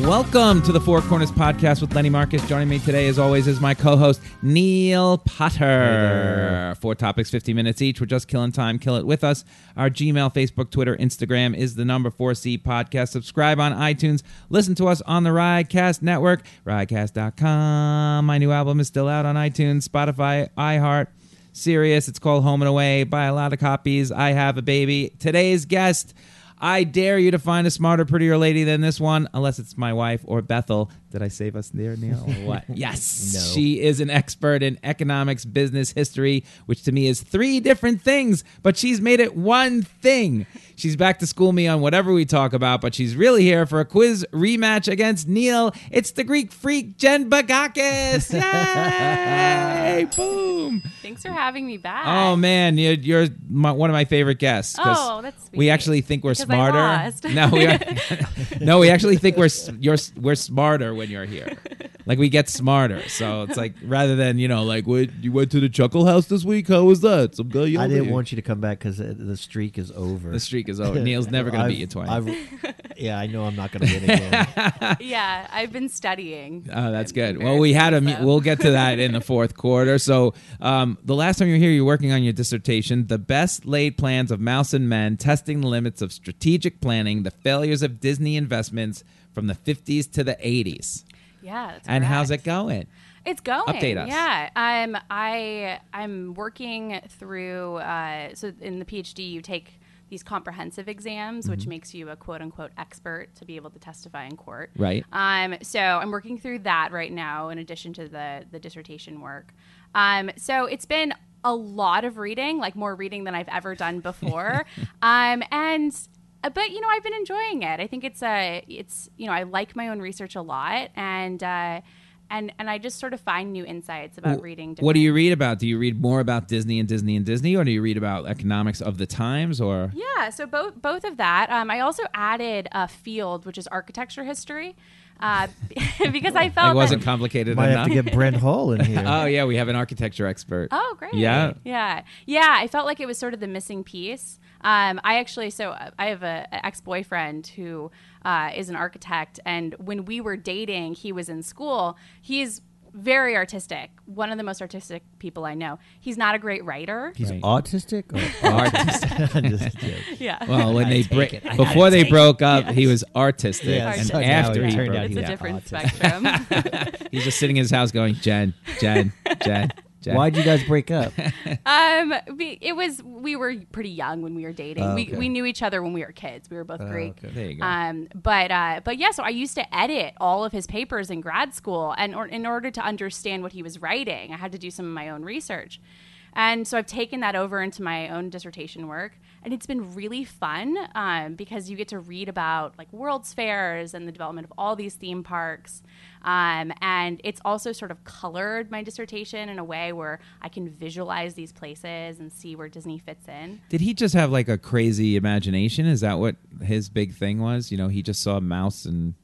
Welcome to the Four Corners Podcast with Lenny Marcus. Joining me today, as always, is my co-host Neil Potter. Four topics, 50 minutes each. We're just killing time. Kill it with us. Our Gmail, Facebook, Twitter, Instagram is the number 4C Podcast. Subscribe on iTunes. Listen to us on the Riotcast Network, riotcast.com. My new album is still out on iTunes, Spotify, iHeart, Sirius. It's called Home and Away. Buy a lot of copies. I have a baby. Today's guest. I dare you to find a smarter, prettier lady than this one, unless it's my wife or Bethel. Did I save us there, Neil? Or what? yes. She is an expert in economics, business, history, which to me is three different things, but she's made it one thing. She's back to school me on whatever we talk about, but she's really here for a quiz rematch against Neil. It's the Greek freak, Jen Bagakis. Yay! Boom. Thanks for having me back. Oh man, you're, you're my, one of my favorite guests. Oh, that's We actually think we're Because I smarter. lost. No, we are, no, we actually think we're you're we're smarter when you're here. Like we get smarter. So it's like rather than you know like what you went to the Chuckle House this week. How was that? Some guy I yelled at didn't you. want you to come back because the streak is over. The streak is over. Neil's never gonna beat you twice. I've- yeah, I know I'm not going to win again. yeah, I've been studying. Oh, that's good. Well, we had a. so. We'll get to that in the fourth quarter. So, um, the last time you were here, you were working on your dissertation, "The Best Laid Plans of Mouse and Men: Testing the Limits of Strategic Planning, the Failures of Disney Investments from the 50s to the 80s." Yeah, that's And how's it going? It's going. Update us. Yeah, I'm. I I'm working through. Uh, so in the PhD, you take these comprehensive exams, Mm-hmm. which makes you a quote unquote expert to be able to testify in court. Right. Um, so I'm working through that right now, in addition to the the dissertation work. Um, so it's been a lot of reading, like more reading than I've ever done before. um, and but you know, I've been enjoying it. I think it's a it's you know, I like my own research a lot, and uh, and and I just sort of find new insights about reading. What do you read about? Do you read more about Disney and Disney and Disney, or do you read about economics of the times, or Yeah, so both both of that. Um, I also added a field which is architecture history, uh, because I felt it wasn't that, complicated Might enough? have to get Brent Hall in here. oh yeah, we have an architecture expert. Oh, great. Yeah. Yeah. Yeah. I felt like it was sort of the missing piece. Um, I actually, so uh, I have a, an ex boyfriend who uh, is an architect. And when we were dating, he was in school. He's very artistic, one of the most artistic people I know. He's not a great writer. He's Right. autistic or Artistic. I'm just yeah. Well, when they break it. Before they broke it. up, Yes. he was artistic, Yeah, and so after he turned broke out it's he a different autistic. spectrum. he's just sitting in his house going, Jen, Jen, Jen, Jen. Why'd you guys break up? Um, we, it was we were pretty young when we were dating. Oh, we, okay. we knew each other when we were kids. We were both Greek. okay. There you go. Um, but uh, but yeah, so I used to edit all of his papers in grad school, and or, in order to understand what he was writing, I had to do some of my own research. And so I've taken that over into my own dissertation work, and it's been really fun um, because you get to read about like World's Fairs and the development of all these theme parks, um, and it's also sort of colored my dissertation in a way where I can visualize these places and see where Disney fits in. Did he just have like a crazy imagination? Is that what his big thing was? You know, he just saw a mouse and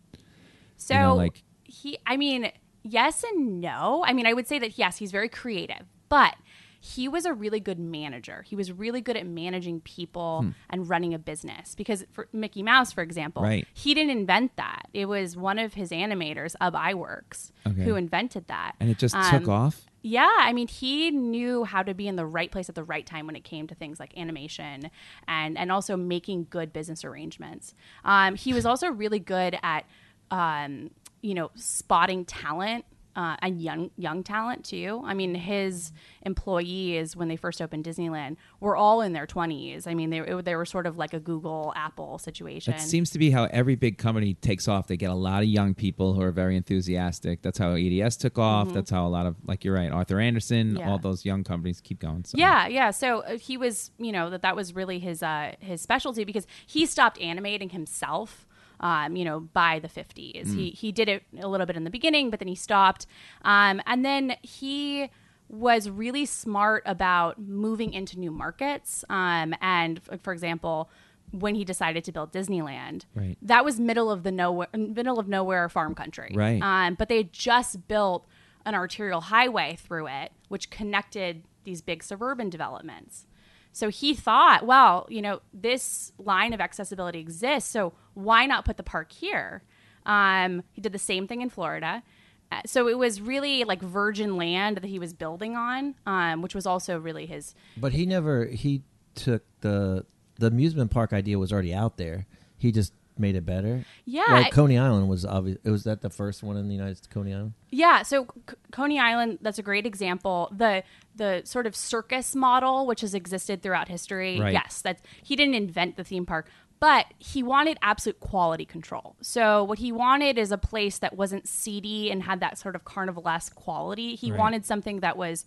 So know, like- he, I mean, yes and no. I mean, I would say that yes, he's very creative, but he was a really good manager. He was really good at managing people Hmm. and running a business. Because for Mickey Mouse, for example, Right. he didn't invent that. It was one of his animators, Ub Iwerks, Okay. who invented that. and it just Um, took off. Yeah, I mean, he knew how to be in the right place at the right time when it came to things like animation and and also making good business arrangements. Um, he was also really good at, um, you know, spotting talent. Uh, and young young talent too. I mean, his employees when they first opened Disneyland were all in their twenties. I mean, they it, they were sort of like a Google Apple situation. It seems to be how every big company takes off. They get a lot of young people who are very enthusiastic. That's how EDS took off. That's how a lot of, like you're right, Arthur Andersen, Mm-hmm. Yeah. all those young companies keep going. So. Yeah, yeah. So uh, he was, you know, that that was really his uh, his specialty because he stopped animating himself Um, you know, by the 50s. He he did it a little bit in the beginning, but then he stopped. Um, and then he was really smart about moving into new markets. Um, and f- for example, when he decided to build Disneyland, Right. that was middle of the nowhere, middle of nowhere farm country. Right. Um, but they had just built an arterial highway through it, which connected these big suburban developments. So he thought, well, you know, this line of accessibility exists, so why not put the park here? Um, he did the same thing in Florida. Uh, So it was really like virgin land that he was building on, um, which was also really his. But he never he took the the amusement park idea was already out there. He just made it better. Yeah, Like I- Coney Island was obvious. Was that the first one in the United States? Coney Island. Yeah, so C- Coney Island, that's a great example. The the sort of circus model, which has existed throughout history. Right. Yes, that he didn't invent the theme park, but he wanted absolute quality control. So what he wanted is a place that wasn't seedy and had that sort of carnivalesque quality. He Right. wanted something that was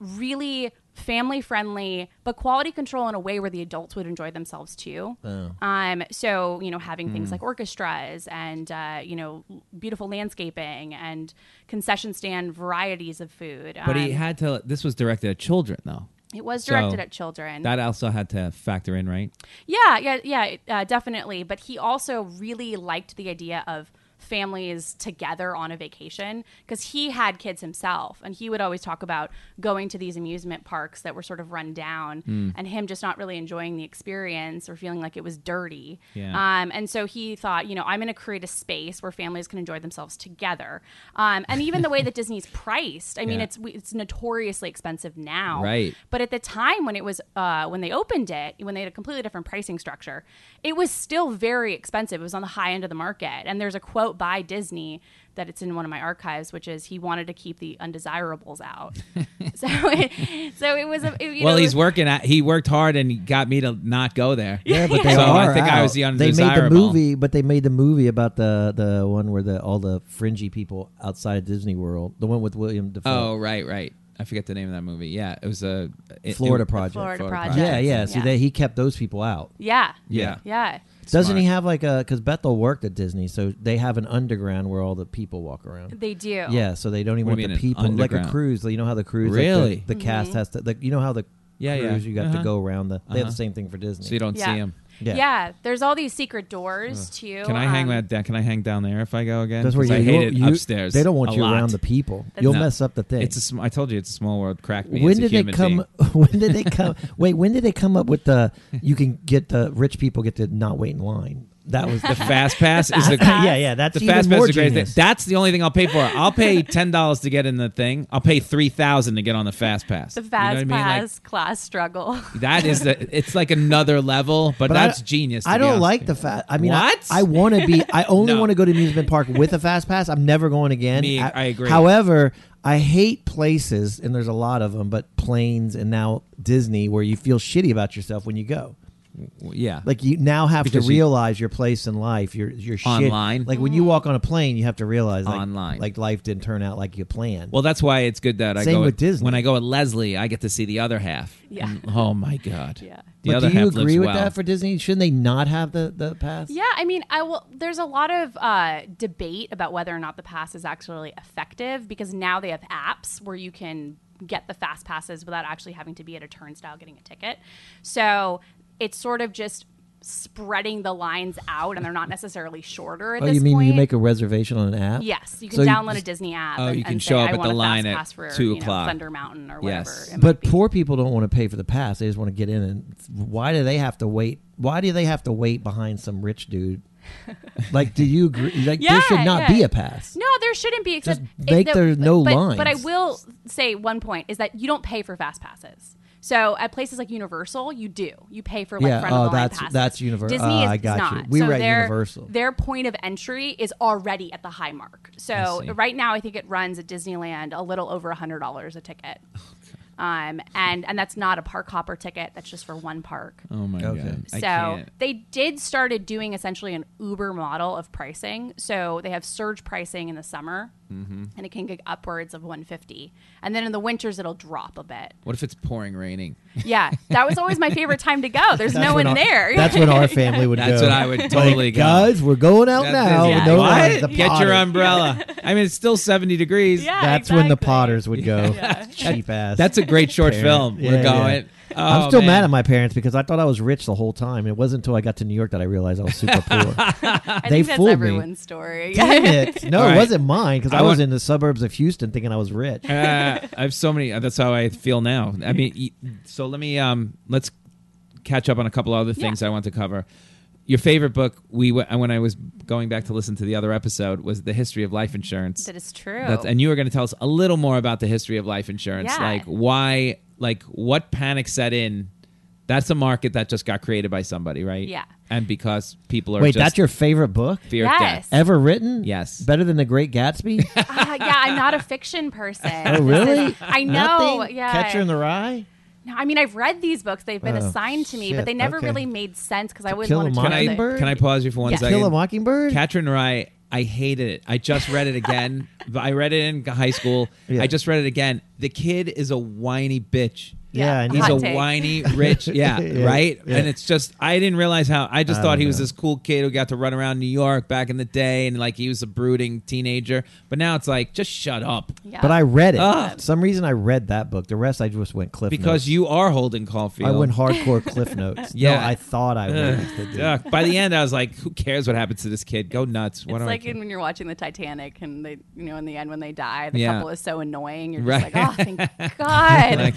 really family friendly, but quality control in a way where the adults would enjoy themselves too. Oh. Um, so you know, having Hmm. things like orchestras and uh, you know, beautiful landscaping and concession stand varieties of food. But he Um, had to. This was directed at children, though. it was so directed at children. That also had to factor in, right? Yeah, yeah, yeah, uh, definitely. But he also really liked the idea of families together on a vacation because he had kids himself and he would always talk about going to these amusement parks that were sort of run down Hmm. and him just not really enjoying the experience or feeling like it was dirty Yeah. um, and so he thought you know i'm going to create a space where families can enjoy themselves together um, and even the way that disney's priced i mean it's it's notoriously expensive now Right. but at the time when it was uh, when they opened it, when they had a completely different pricing structure, it was still very expensive. It was on the high end of the market. And there's a quote by Disney that it's in one of my archives, which is he wanted to keep the undesirables out. so, it, so it was. A, it, you well, know, he's working at. He worked hard and got me to not go there. Yeah, but they So I are. think I was out. the They made the movie, but they made the movie about the the one where the all the fringy people outside of Disney World. The one with William Dafoe. Oh, right, right. I forget the name of that movie. Yeah, it was a it- Florida it- Project. Florida Florida Project. Yeah, yeah. See, Yeah. They, he kept those people out. Yeah. Yeah. Yeah. Doesn't he have like a? Because Bethel worked at Disney, so they have an underground where all the people walk around. They do. Yeah, so they don't even What do want you the mean, an people like a underground? cruise. You know how the cruise, like, the- Really? the, cast has to. Like, you know how the Yeah, yeah. cruise you got Uh-huh. to go around the. They have Uh-huh. the same thing for Disney. So you don't Yeah. see him. Yeah. Yeah. There's all these secret doors too. Can I hang um, that down? Can I hang down there if I go again? That's where 'Cause you, I hate you- it you- upstairs. They don't want a you lot. around the people. You'll No. mess up the thing. It's a sm- I told you it's a small world. Crack me. when as a did they human come? being. When did they come? wait, when did they come up with the? You can get the rich people get to not wait in line. That was The fast pass is the Fast yeah, yeah. That's the even fast pass more is the greatest thing. That's the only thing I'll pay for. I'll pay ten dollars to get in the thing. I'll pay three thousand to get on the fast pass. The You know fast what I mean? Like, pass class struggle. that is the. It's like another level, but, But I- that's genius. to I be don't honest like with the you. fast. I mean, I- What? I, want to be. I only No. want to go to amusement park with a fast pass. I'm never going again. Me, I agree. However, I hate places, and there's a lot of them, but planes and now Disney, where you feel shitty about yourself when you go. Yeah. Like you now have Because to you- realize your place in life. Your your shit. Online? Like when you walk on a plane, you have to realize like, Online. Like life didn't turn out like you planned. Well, that's why it's good that I Same go with Disney. When I go with Leslie, I get to see the other half. Yeah. And- oh my god. Yeah. The but other do you half agree with well. that for Disney? Shouldn't they not have the the pass? Yeah, I mean, I will. There's a lot of uh, debate about whether or not the pass is actually effective because now they have apps where you can get the fast passes without actually having to be at a turnstile getting a ticket. So it's sort of just spreading the lines out, and they're not necessarily shorter at Oh, this you mean point. you make a reservation on an app? Yes, you can So you download a Disney app. Oh, and, you can show say, up at the line at pass for, 2 you know, o'clock. Thunder Mountain or Yes. whatever. might But poor people don't want to pay for the pass. They just want to get in. And why do they have to wait? Why do they have to wait behind some rich dude? like, do you agree? Like, there should not yeah. be a pass. No, there shouldn't be. Except Just make the- there no but, But I will say one point is that you don't pay for fast passes. So at places like Universal, you do. You pay for like Yeah, front of oh, the line that's- passes. that's Univer- Disney ah, is, I is got you. not. We so were at their, Universal. Their point of entry is already at the high mark. So right now, I think it runs at Disneyland a little over hundred dollars a ticket. Um, and and that's not a park hopper ticket. That's just for one park. Oh my Okay. god. So they did started doing essentially an Uber model of pricing. So they have surge pricing in the summer Mm-hmm. and it can get upwards of 150. And then in the winters, it'll drop a bit. What if it's pouring raining? Yeah, that was always my favorite time to go. There's no one our- there. That's when our family would go. That's go. when I would totally Like, go. Guys, we're going out That now. yeah. No, What? the Get your umbrella. I mean, it's still 70 degrees. Yeah, That's when the. Potters would go. Cheap ass. That's a great short Parent. film. Yeah, We're yeah. Going. I'm Oh, still man. mad at my parents because I thought I was rich the whole time. It wasn't until I got to New York that I realized I was super poor. I They think that's fooled me. everyone's story. Damn it! No, All it wasn't mine because I, I was want- in the suburbs of Houston thinking I was rich. uh, I have so many. That's how I feel now. I mean, so let me um let's catch up on a couple other things I want to cover. Your favorite book, we w- when I was going back to listen to the other episode, was the history of life insurance. That is true. That's, and you were going to tell us a little more about the history of life insurance, Yeah. like why, like what panic set in. That's a market that just got created by somebody, right? Yeah. And because people are Wait, just that's your favorite book fear of Yes. death. ever written? Yes. Better than The Great Gatsby? Ah, yeah, I'm not a fiction person. oh, really? I know. Nothing? Yeah. Catcher in the Rye. No, I mean, I've read these books. They've been Oh, assigned to me, shit. but they never Okay. really made sense because I always Kill a wanted to Can I the- Mockingbird? can I pause you for one Yeah. second? Kill a Mockingbird? Catcher in the Rye, I hated it. I just read it again. But I read it in high school. Yeah. I just read it again. The kid is a whiny bitch. yeah, Yeah. He's a take. whiny rich, yeah, Yeah, right. yeah. And it's just I didn't realize how. I just I thought don't he was this cool kid who got to run around New York back in the day, and like he was a brooding teenager. But now it's like, just shut up, Yeah. But I read it. Some reason I read that book. The rest I just went cliff because notes. you are Holden Caulfield. I went hardcore cliff notes. Yeah. No, I thought I would. was. By the end, I was like, "Who cares what happens to this kid? Go nuts!" What It's do like when you're watching the Titanic and they, you know, in the end when they die, the Yeah. couple is so annoying. You're Right. just like, oh, thank God. like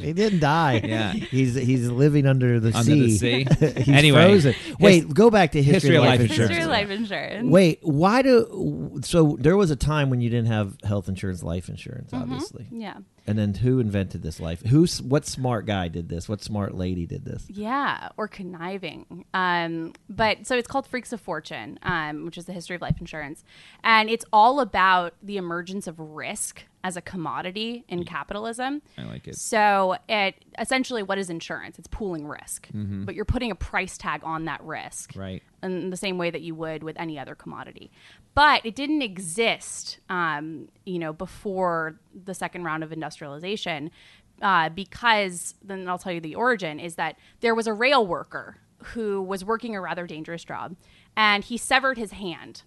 He didn't die. Yeah. He's he's living under the sea. Under the sea. sea. he's Anyway, frozen. Wait, go back to history, of life insurance. History of life insurance. Wait, why do so there was a time when you didn't have health insurance, life insurance, Mm-hmm. obviously. Yeah. And then who invented this life? Who's what smart guy did this? What smart lady did this? Yeah, or conniving. Um, but so it's called Freaks of Fortune, um, which is the history of life insurance, and it's all about the emergence of risk as a commodity in capitalism. I like it. So it essentially what is insurance? It's pooling risk, but you're putting a price tag on that risk, Right. in the same way that you would with any other commodity. But it didn't exist, um, you know, before the second round of industrialization, uh, because then I'll tell you the origin is that there was a rail worker who was working a rather dangerous job, and he severed his hand,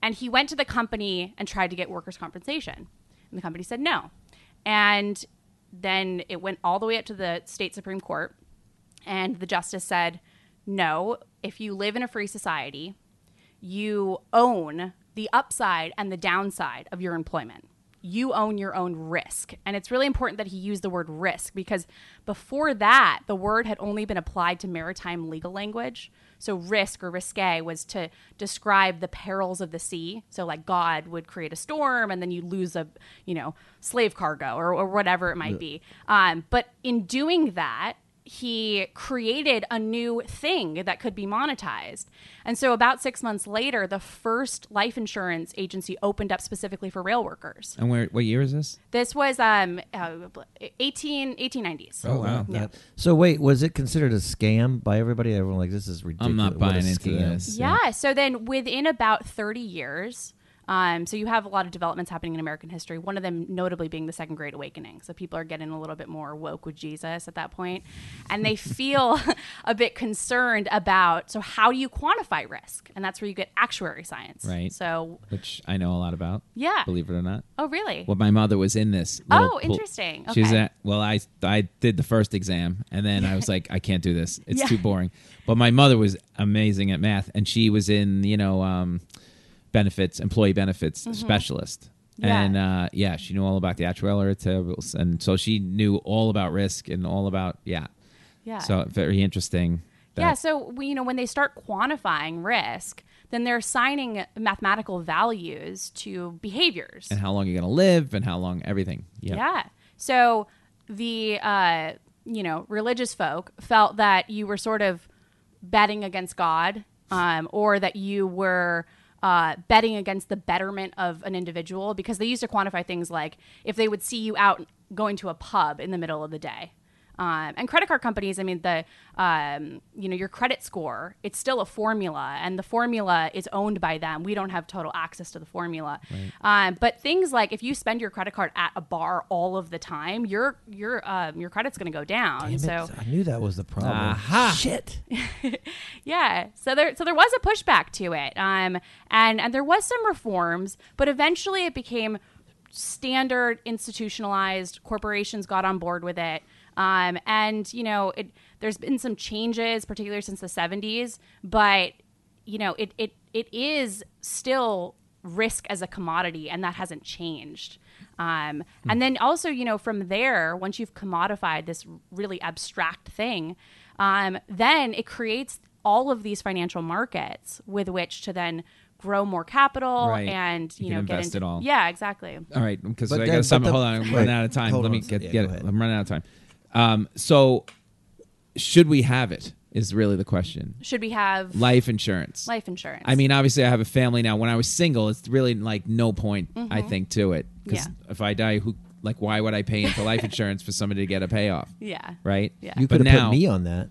and he went to the company and tried to get workers' compensation, and the company said no, and then it went all the way up to the state supreme court and the justice said, no, if you live in a free society, you own the upside and the downside of your employment. You own your own risk. And it's really important that he used the word risk because before that, the word had only been applied to maritime legal language. So, risk or risque was to describe the perils of the sea. So, like God would create a storm and then you lose a, you know, slave cargo or, or whatever it might be. Um, but in doing that, he created a new thing that could be monetized. And so, about six months later, the first life insurance agency opened up specifically for rail workers. And where? What year is this? This was um, uh, 18, 1890s. Oh, wow. Yeah. So wait, was it considered a scam by everybody? Everyone like this is ridiculous. I'm not buying into scam. this. Yeah. So then within about 30 years, um, so you have a lot of developments happening in American history. One of them notably being the Second Great Awakening. So people are getting a little bit more woke with Jesus at that point, and they feel a bit concerned about. So how do you quantify risk? And that's where you get actuary science. Right. So Which I know a lot about. Yeah. Believe it or not. oh really? Well, my mother was in this. Oh, pool- interesting. She's Okay. at. Well, I I did the first exam, and then I was like, I can't do this. It's Yeah. too boring. But my mother was amazing at math, and she was in you know um, benefits, employee benefits specialist. Mm-hmm. Yeah. And uh, yeah, she knew all about the actuarial tables, and so she knew all about risk and all about yeah. yeah. So very interesting. that- Yeah, so we, you know when they start quantifying risk, then they're assigning mathematical values to behaviors. and how long you're gonna live, and how long everything. Yeah. Yeah. So the uh, you know religious folk felt that you were sort of betting against God, um, or that you were uh, betting against the betterment of an individual because they used to quantify things like if they would see you out going to a pub in the middle of the day. Um, and credit card companies, I mean, the um, you know your credit score, it's still a formula, and the formula is owned by them. We don't have total access to the formula. Um, but things like if you spend your credit card at a bar all of the time, your your um, your credit's going to go down. Damn it, so I knew that was the problem. Aha. Shit. yeah so there so there was a pushback to it um and and there was some reforms but eventually it became standard institutionalized corporations got on board with it um and you know it there's been some changes particularly since the 70s but you know it it it is still risk as a commodity and that hasn't changed um, and then also you know from there once you've commodified this really abstract thing um, then it creates all of these financial markets with which to then grow more capital Right. and you, You know can get invest into it all. yeah exactly All right, because I got to stop. Hold on, I'm running out of time. Let on me a get Yeah, get it. ahead. I'm running out of time. Um, so, should we have it? Is really the question. should we have Life insurance. life insurance I mean, obviously, I have a family now. When I was single, it's really like no point, I think, to it. Because Mm-hmm. Yeah. if I die, who like why would I pay into life insurance for somebody to get a payoff? yeah Right? Yeah. You could have now, put me on that.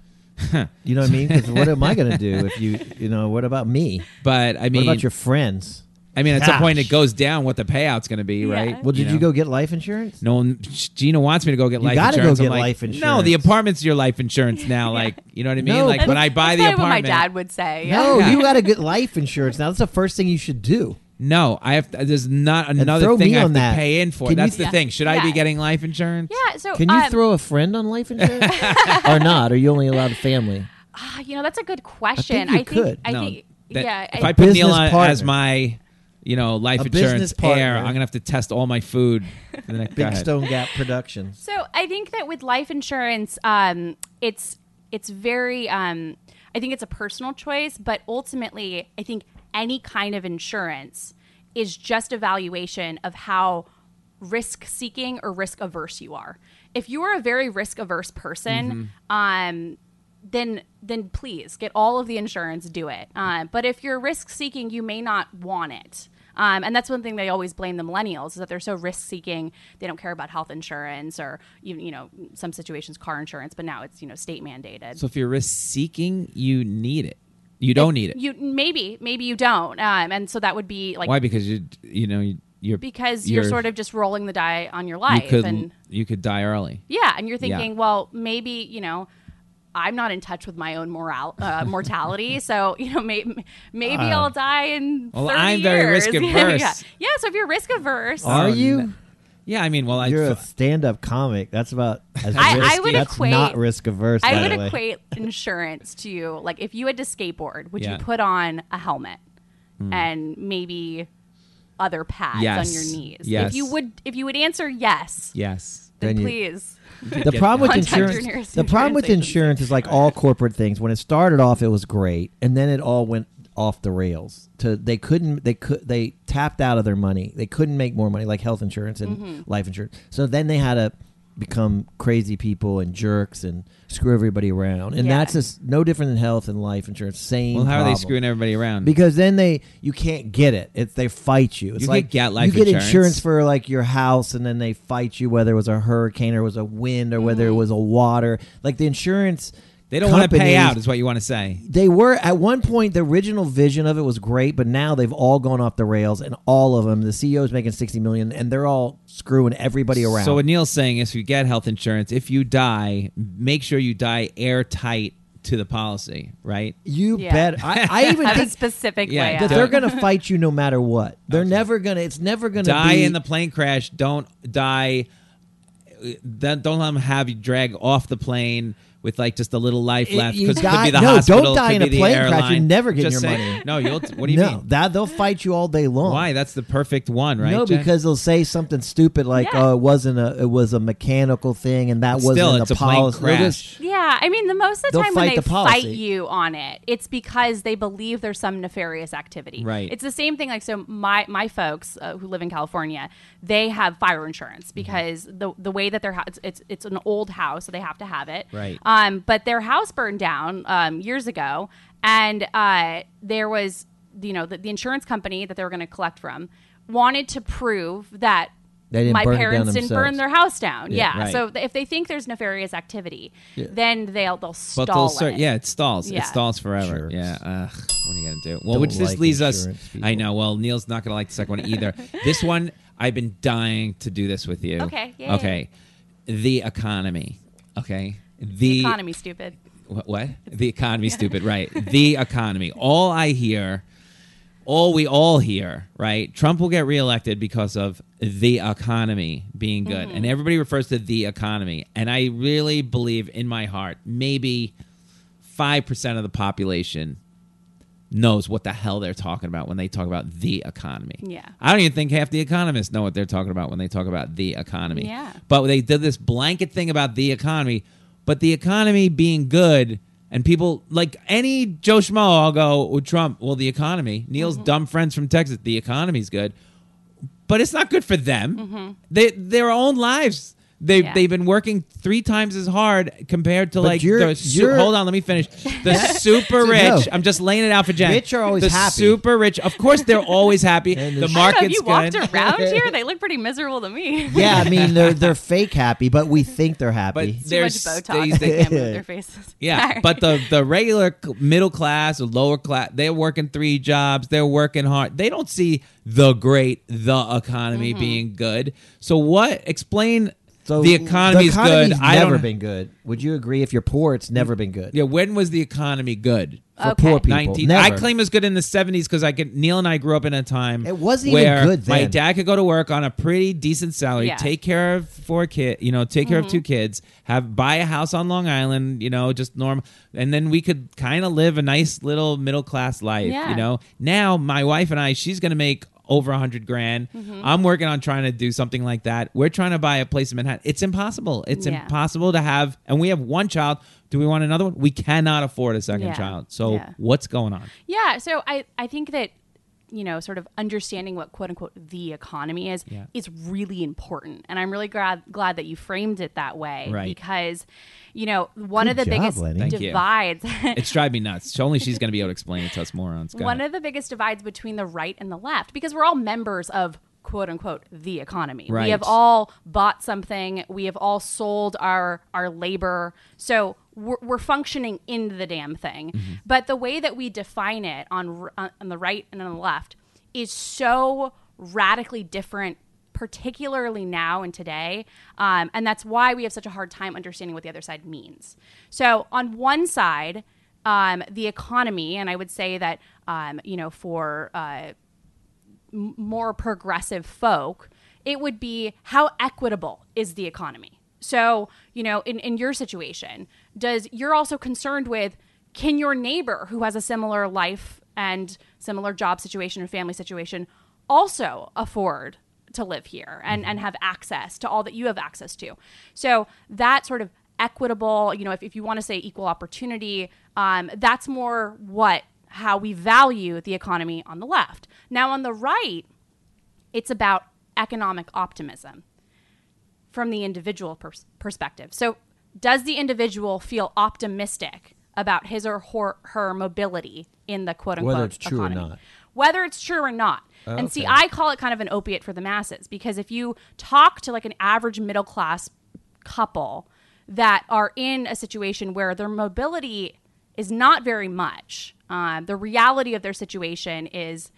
you know what I mean? Because what am I going to do if you, you know, what about me? but I mean, what about your friends? I mean, at some point, it Gosh. goes down what the payout's going to be, Yeah. right? Well, did you, know? go get life insurance? No one, Gina wants me to go get You life gotta go insurance. I'm get like, life No, insurance. the apartment's your life insurance now. Like, you know what I mean? No, like when I buy That's the probably what my dad would say yeah. No, Yeah. you got to get life insurance. Now that's the first thing you should do. No, I have. To, there's not another throw thing me I have on to that. pay in for. Can you- That's the Yeah. thing. Should I be Yeah. getting life insurance? yeah so Can you um, throw a friend on life insurance or not? Are you only allowed family? ah, you know that's a good question you I think could. I no. think that- yeah If I- I put Neil Business on as partner. my, you know, life A insurance business partner. heir, I'm gonna have to test all my food. For the next, go Big ahead. Stone Gap Productions. So I think that with life insurance, um, it's it's very um, I think it's a personal choice, but ultimately, I think any kind of insurance is just a valuation of how risk seeking or risk averse you are. If you are a very risk averse person, um, then then please get all of the insurance, do it. Uh, but if you're risk seeking, you may not want it. Um, and that's one thing they always blame the millennials is that they're so risk seeking. They don't care about health insurance or even you know some situations car insurance, but now it's you know state mandated. So if you're risk seeking, you need it. You don't need it. You maybe maybe you don't, um, and so that would be like Why? Because you, you know, you, you're because you're, you're- sort of just rolling the die on your life you could and you could die early. Yeah, and you're Yeah. thinking, well, maybe you know, I'm not in touch with my own moral uh, mortality, so you know, may- maybe Uh, I'll die in. Well, 30 I'm very years. risk-averse. yeah. yeah, so if you're risk averse, Are Oh, you? Yeah, I mean, well, I You're a stand-up comic. That's about as I- risk- I would that's equate- not risk averse. I by would way. equate insurance to like if you had to skateboard, would Yeah. you put on a helmet and maybe other pads Yes. on your knees? Yes. If you would, if you would answer yes, yes. Then, Then you- please. the problem with insurance the problem with insurance insurance is like all corporate things. When it started off it was great and then it all went off the rails. To they couldn't they could they tapped out of their money. They couldn't make more money like health insurance and Mm-hmm. life insurance. So then they had to become crazy people and jerks and screw everybody around and Yeah. that's just no different than health and life insurance same Well, how are they problem. screwing everybody around? because then they you can't get it. It's they fight you. It's You could like get life you get insurance. insurance for like your house, and then they fight you whether it was a hurricane or it was a wind or whether it mm-hmm. was a water. Like the insurance, they don't want to pay out, is what you want to say. They were at one point the original vision of it was great, but now they've all gone off the rails, and all of them. The CEO is making sixty million, and they're all screwing everybody around. So what Neil's saying is, if you get health insurance, if you die, make sure you die airtight to the policy, right? you Yeah. bet. I, I even Have a think specific Yeah, way. that out. they're going to fight you no matter what. They're never going to. It's never going to Die be in the plane crash. Don't die. Uh, then don't let them have you drag off the plane with like just a little life left because it could be the no, don't hospital. die could in be a the plane crash. You're airline. never getting Just your saying- money. No, you'll. What do you no, mean? that they'll fight you all day long. Why? That's the perfect one, right? no, Jen? because they'll say something stupid like, Yeah. "Oh, it wasn't a, it was a mechanical thing, and that But wasn't still, a it's a plane policy." They'll just- crash. Yeah, I mean, the most of the They'll time when they the fight you on it, it's because they believe there's some nefarious activity. Right. It's the same thing. Like, so my my folks uh, who live in California, they have fire insurance because the the way that their house it's, it's it's an old house, so they have to have it. Right. Um, but their house burned down um, years ago, and uh, there was you know the, the insurance company that they were going to collect from wanted to prove that They didn't my burn parents didn't burn their house down. Yeah, Yeah. right. So th- if they think there's nefarious activity, then they'll they'll stall But they'll start, it. yeah, it stalls. Yeah. It stalls forever. Sure. Yeah. Ugh, what are you gonna do? Well, Don't which this like leads us. insurance I know. Well, Neil's not gonna like the second one either. this one, I've been dying to do this with you. Okay, yay. Okay. The economy. Okay. The economy, stupid. What? what? The economy, stupid. Right. The economy. All I hear, all we all hear, right? Trump will get reelected because of the economy being good, Mm-hmm. and everybody refers to the economy. And I really believe in my heart, maybe five percent of the population knows what the hell they're talking about when they talk about the economy. Yeah. I don't even think half the economists know what they're talking about when they talk about the economy. Yeah. But they did this blanket thing about the economy, but the economy being good and people like any Joe Schmo, I'll go with Trump. Well, the economy. Neil's Mm-hmm. dumb friends from Texas. The economy's good, but it's not good for them. Mm-hmm. They their own lives. They Yeah. they've been working three times as hard compared to like you're- the su- you're- hold on let me finish the super rich. no. I'm just laying it out for Jen. Rich are always the happy. Super rich, of course, they're always happy. And the the- I don't know, market's have you good. walked around here? They look pretty miserable to me. Yeah, I mean they're they're fake happy, but we think they're happy. But Too there's much they- Botox. They they- can't move their faces. Yeah, Sorry. but the the regular middle class or lower class, they're working three jobs. They're working hard. They don't see the great the economy Mm-hmm. being good. So what? Explain so the economy's the economy's good. I Never don't. been good. Would you agree? If you're poor, it's never been good. yeah, when was the economy good? For Okay. poor people, 19 never. I claim it was good in the 70s because I could Neil and I grew up in a time It wasn't even where good my dad could go to work on a pretty decent salary, Yeah. take care of four kid, you know, take care of two mm-hmm. kids, have buy a house on Long Island, you know, just normal and then we could kind of live a nice little middle class life, Yeah. you know. Now my wife and I, she's going to make over a hundred grand. Mm-hmm. I'm working on trying to do something like that. We're trying to buy a place in Manhattan. It's impossible. It's Yeah. impossible to have, and we have one child. Do we want another one? We cannot afford a second Yeah. child. So Yeah. what's going on? Yeah, so I, I think that you know, sort of understanding what quote unquote the economy is Yeah. is really important. And I'm really glad glad that you framed it that way. Right. Because, you know, one Good of the job, biggest Lenny. Thank you. divides It's driving me nuts. Only she's going to be able to explain it to us morons. Go one ahead. of the biggest divides between the right and the left because we're all members of quote unquote the economy. Right. We have all bought something, we have all sold our our labor. So we're, we're functioning in the damn thing. Mm-hmm. But the way that we define it on on the right and on the left is so radically different particularly now and today um, and that's why we have such a hard time understanding what the other side means so on one side um, the economy and i would say that um, you know for uh, more progressive folk, it would be how equitable is the economy? So, you know, in, in your situation, does you're also concerned with can your neighbor who has a similar life and similar job situation or family situation also afford to live here and, and have access to all that you have access to? So that sort of equitable, you know, if, if you want to say equal opportunity, um, that's more what how we value the economy on the left. Now on the right, it's about economic optimism from the individual pers- perspective. So, does the individual feel optimistic about his or her, her mobility in the quote unquote Whether it's true or economy? not. Whether it's true or not. and see. I call it kind of an opiate for the masses because if you talk to like an average middle class couple that are in a situation where their mobility is not very much, um, the reality of their situation is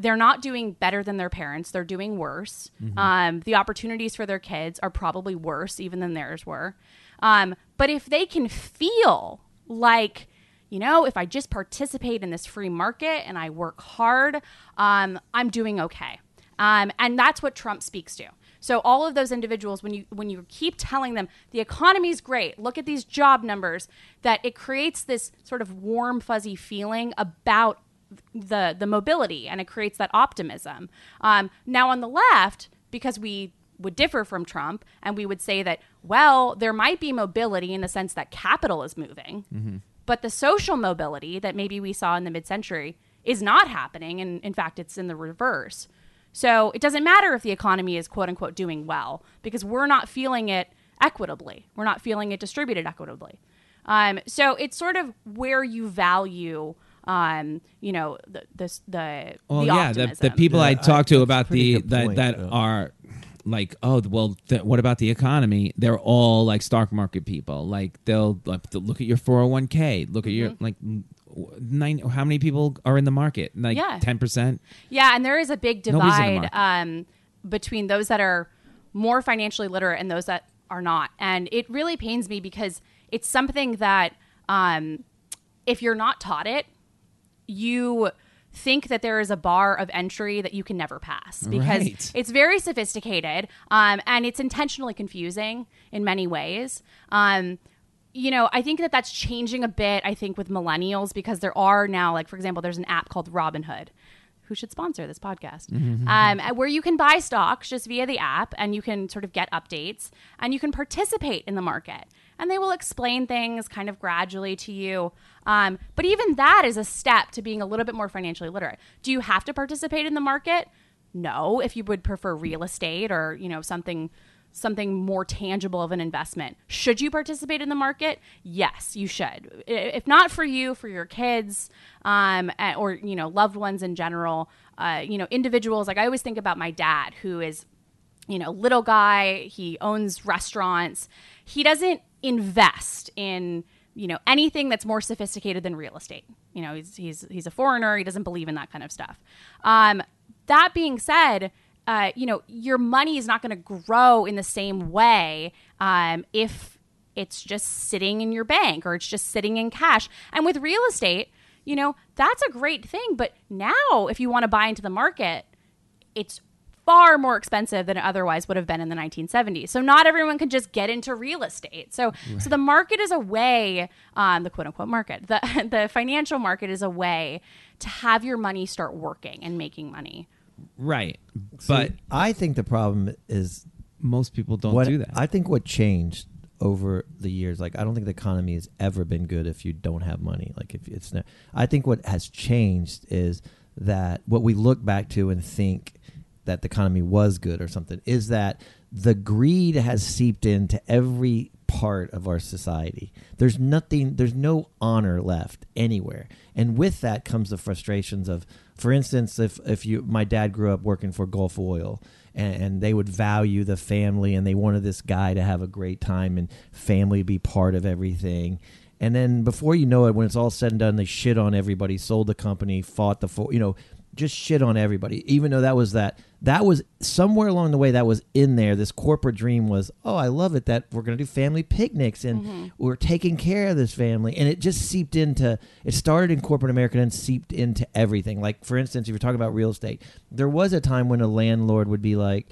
they're not doing better than their parents. They're doing worse. Um, the opportunities for their kids are probably worse even than theirs were. Um, but if they can feel like, you know, if I just participate in this free market and I work hard, um, I'm doing okay. Um, and that's what Trump speaks to. So all of those individuals, when you when you keep telling them the economy's great, look at these job numbers, that it creates this sort of warm fuzzy feeling about the the mobility and it creates that optimism. Um, now on the left, because we would differ from Trump and we would say that well there might be mobility in the sense that capital is moving, but the social mobility that maybe we saw in the mid century is not happening, and in fact it's in the reverse. So it doesn't matter if the economy is quote unquote doing well because we're not feeling it equitably. We're not feeling it distributed equitably. Um, so it's sort of where you value, um, you know, the the the, Well, the yeah, the, optimism. the people I talk to that's a about the that point, that yeah. are like oh well th- what about the economy they're all like stock market people like they'll, like, they'll look at your 401k look at your Mm-hmm. like nine how many people are in the market like Yeah. 10% Yeah, and there is a big Nobody's in the divide um, between those that are more financially literate and those that are not. And it really pains me because it's something that um, if you're not taught it, you think that there is a bar of entry that you can never pass because Right. it's very sophisticated um, and it's intentionally confusing in many ways. Um, you know, I think that that's changing a bit. I think with millennials because there are now, like for example, there's an app called Robinhood, who should sponsor this podcast, um, where you can buy stocks just via the app and you can sort of get updates and you can participate in the market. And they will explain things kind of gradually to you. Um, but even that is a step to being a little bit more financially literate. Do you have to participate in the market? No, if you would prefer real estate or you know something something more tangible of an investment. Should you participate in the market? Yes, you should. If not for you, for your kids, um, or you know loved ones in general, uh, you know individuals. Like I always think about my dad, who is you know little guy. He owns restaurants. He doesn't invest in you know anything that's more sophisticated than real estate. You know he's he's he's a foreigner. He doesn't believe in that kind of stuff. Um, that being said uh, you know, your money is not going to grow in the same way um, if it's just sitting in your bank or it's just sitting in cash. And with real estate, you know, that's a great thing. But now, if you want to buy into the market, it's far more expensive than it otherwise would have been in the 1970s. So not everyone can just get into real estate. So so the market is a way, um, the quote unquote market, the the financial market is a way to have your money start working and making money. right but I think the problem is most people don't what do that I think what changed over the years, like I don't think the economy has ever been good if you don't have money. Like if it's, not, I think what has changed is that what we look back to and think that the economy was good or something is that the greed has seeped into every part of our society. There's nothing, there's no honor left anywhere. And with that comes the frustrations of, for instance, if, if you, my dad grew up working for Gulf Oil and, and they would value the family and they wanted this guy to have a great time and family be part of everything. And then before you know it, when it's all said and done, they shit on everybody, sold the company, fought the, you know, just shit on everybody. Even though that was that, that was somewhere along the way that was in there. This corporate dream was, oh, I love it that we're going to do family picnics and mm-hmm. we're taking care of this family. And it just seeped into, it started in corporate America and seeped into everything. Like, for instance, if you're talking about real estate, there was a time when a landlord would be like,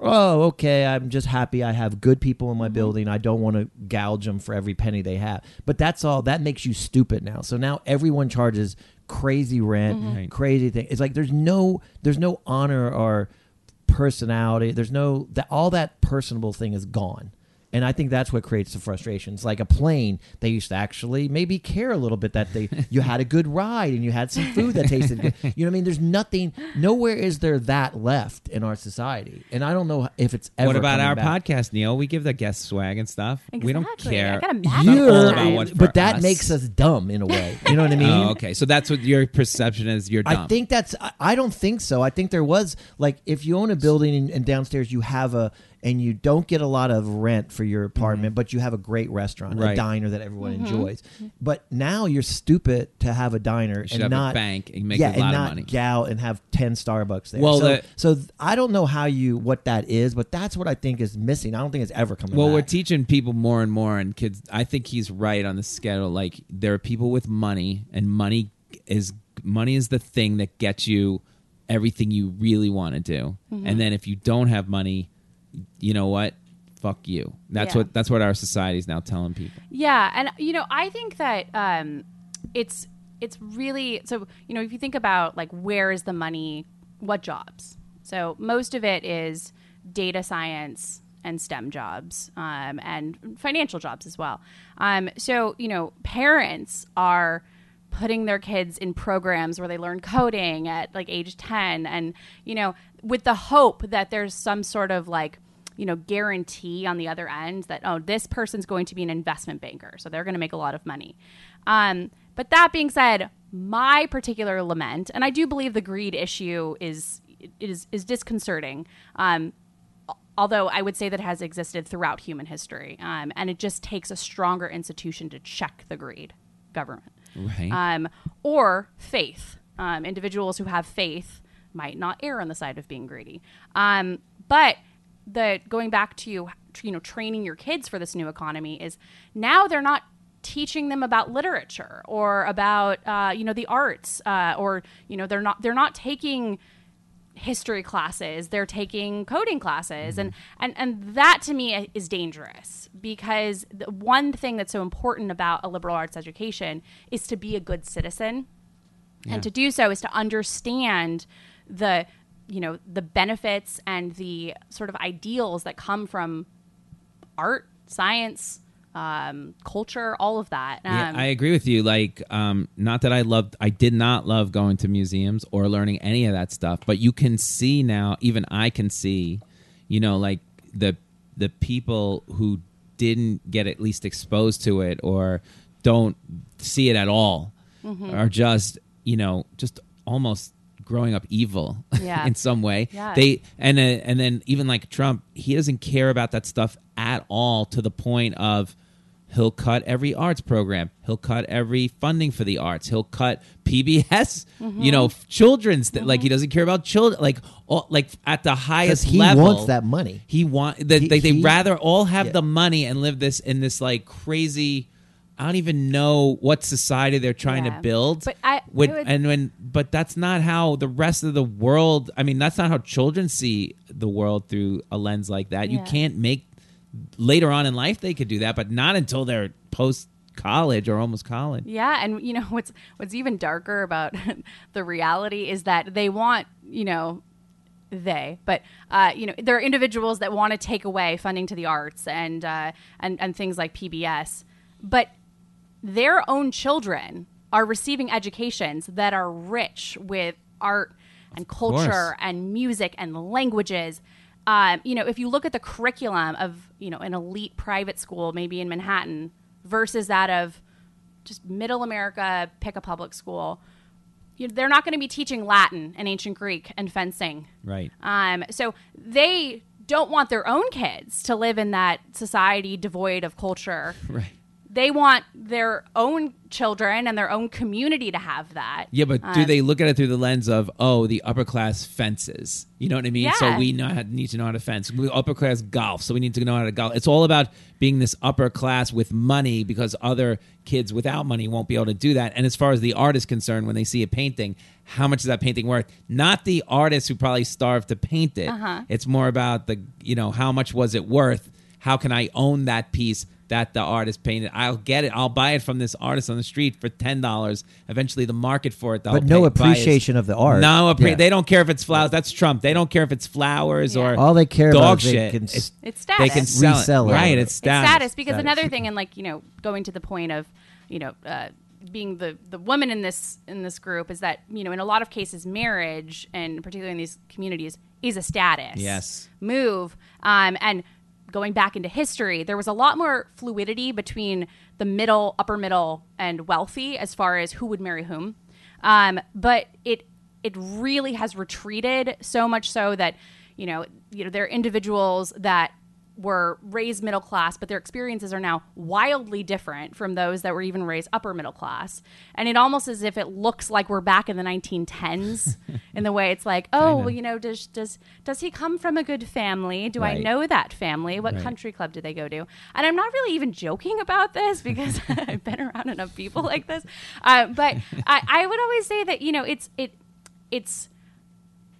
oh, okay, I'm just happy I have good people in my mm-hmm. building. I don't want to gouge them for every penny they have. But that's all. That makes you stupid now. So now everyone charges crazy rent, mm-hmm. Right. crazy thing. It's like there's no there's no honor or personality. There's no that all that personable thing is gone. And I think that's what creates the frustrations. Like a plane, they used to actually maybe care a little bit that they you had a good ride and you had some food that tasted good. You know what I mean? There's nothing. Nowhere is there that left in our society, and I don't know if it's ever. what about our back. podcast neil we give the guest swag and stuff we don't care I got a It's map not of all all about that. what's for but that us. makes us dumb in a way. You know what I mean? oh okay so that's what your perception is you're dumb I think that's. I, I don't think so. I think there was like if you own a building and, and downstairs you have a and you don't get a lot of rent for your apartment, but you have a great restaurant, a Mm-hmm. Diner that everyone enjoys. But now you're stupid to have a diner should and have a not bank and make yeah, a lot and of not money. gal and have ten Starbucks there. Well, so, the- so I don't know how you what that is, but that's what I think is missing. I don't think it's ever coming. Well, back. we're teaching people more and more, and kids. I think he's right on the schedule. Like there are people with money, and money is money is the thing that gets you everything you really want to do. Mm-hmm. And then if you don't have money, you know what? Fuck you. That's Yeah. what that's what our society is now telling people. Yeah, and you know, I think that um, it's it's really so. You know, if you think about like where is the money, what jobs? So most of it is data science and STEM jobs, um, and financial jobs as well. Um, so you know, parents are putting their kids in programs where they learn coding at like age 10 and you know with the hope that there's some sort of like you know guarantee on the other end that oh this person's going to be an investment banker so they're going to make a lot of money um, but that being said my particular lament and i do believe the greed issue is is is disconcerting um, although I would say that it has existed throughout human history, um, and it just takes a stronger institution to check the greed, government, Right. um, or faith. Um, individuals who have faith might not err on the side of being greedy. Um, but the going back to you, you know, training your kids for this new economy is now they're not teaching them about literature or about uh, you know the arts uh, or you know they're not they're not taking history classes they're taking coding classes. And and and that to me is dangerous because the one thing that's so important about a liberal arts education is to be a good citizen. And to do so is to understand the you know the benefits and the sort of ideals that come from art science um, culture all of that Yeah, um, I agree with you. Like, um, not that I loved, I did not love going to museums or learning any of that stuff, but you can see now, even I can see, you know, like the the people who didn't get at least exposed to it or don't see it at all Mm-hmm. are just, you know, just almost growing up evil Yeah. in some way. Yeah. They and uh, and then even like Trump, he doesn't care about that stuff at all to the point of he'll cut every arts program. He'll cut every funding for the arts. He'll cut PBS, you know, f- children's that like he doesn't care about children like all, like at the highest he level. He wants that money. He want that He- they, they he- rather all have Yeah. the money and live this in this like crazy I don't even know what society they're trying Yeah. to build. But I- When- would- and when but that's not how the rest of the world I mean that's not how children see the world through a lens like that. You can't make later on in life they could do that, but not until they're post college or almost college. Yeah, and you know what's what's even darker about the reality is that they want you know they, but uh, you know there are individuals that want to take away funding to the arts and uh, and and things like PBS, but their own children are receiving educations that are rich with art and culture and music and languages. Um, you know, if you look at the curriculum of you know an elite private school, maybe in Manhattan, versus that of just middle America, pick a public school, you know, they're not going to be teaching Latin and ancient Greek and fencing. Right. Um, so they don't want their own kids to live in that society devoid of culture. Right. They want their own children and their own community to have that. Yeah, but do Um, they look at it through the lens of oh, the upper class fences? You know what I mean? Yeah. So we know how, need to know how to fence. We upper class golf, so we need to know how to golf. It's all about being this upper class with money because other kids without money won't be able to do that. And as far as the art is concerned, when they see a painting, how much is that painting worth? Not the artist who probably starved to paint it. Uh-huh. It's more about the you know how much was it worth? How can I own that piece? That the artist painted, I'll get it. I'll buy it from this artist on the street for ten dollars. Eventually, the market for it, they'll But no pay- appreciation of the art. No, appre- Yeah. they don't care if it's flowers. That's Trump. They don't care if it's flowers Yeah. or All they care dog about is they shit. can s- It's- status. they can sell Resell it. it. Right, it's It's status. status because Status. another thing, and like you know, going to the point of you know, uh, being the the woman in this in this group is that you know, in a lot of cases, marriage and particularly in these communities is a status. Yes. move. Um, and going back into history, there was a lot more fluidity between the middle, upper middle, and wealthy as far as who would marry whom. Um, but it it really has retreated so much so that you know you know there are individuals that were raised middle class, but their experiences are now wildly different from those that were even raised upper middle class. And it almost as if it looks like we're back in the 1910s in the way it's like, oh, well, you know, does does does he come from a good family? Do I know that family? What Right. country club do they go to? And I'm not really even joking about this because I've been around enough people like this. Uh, but I, I would always say that you know it's it it's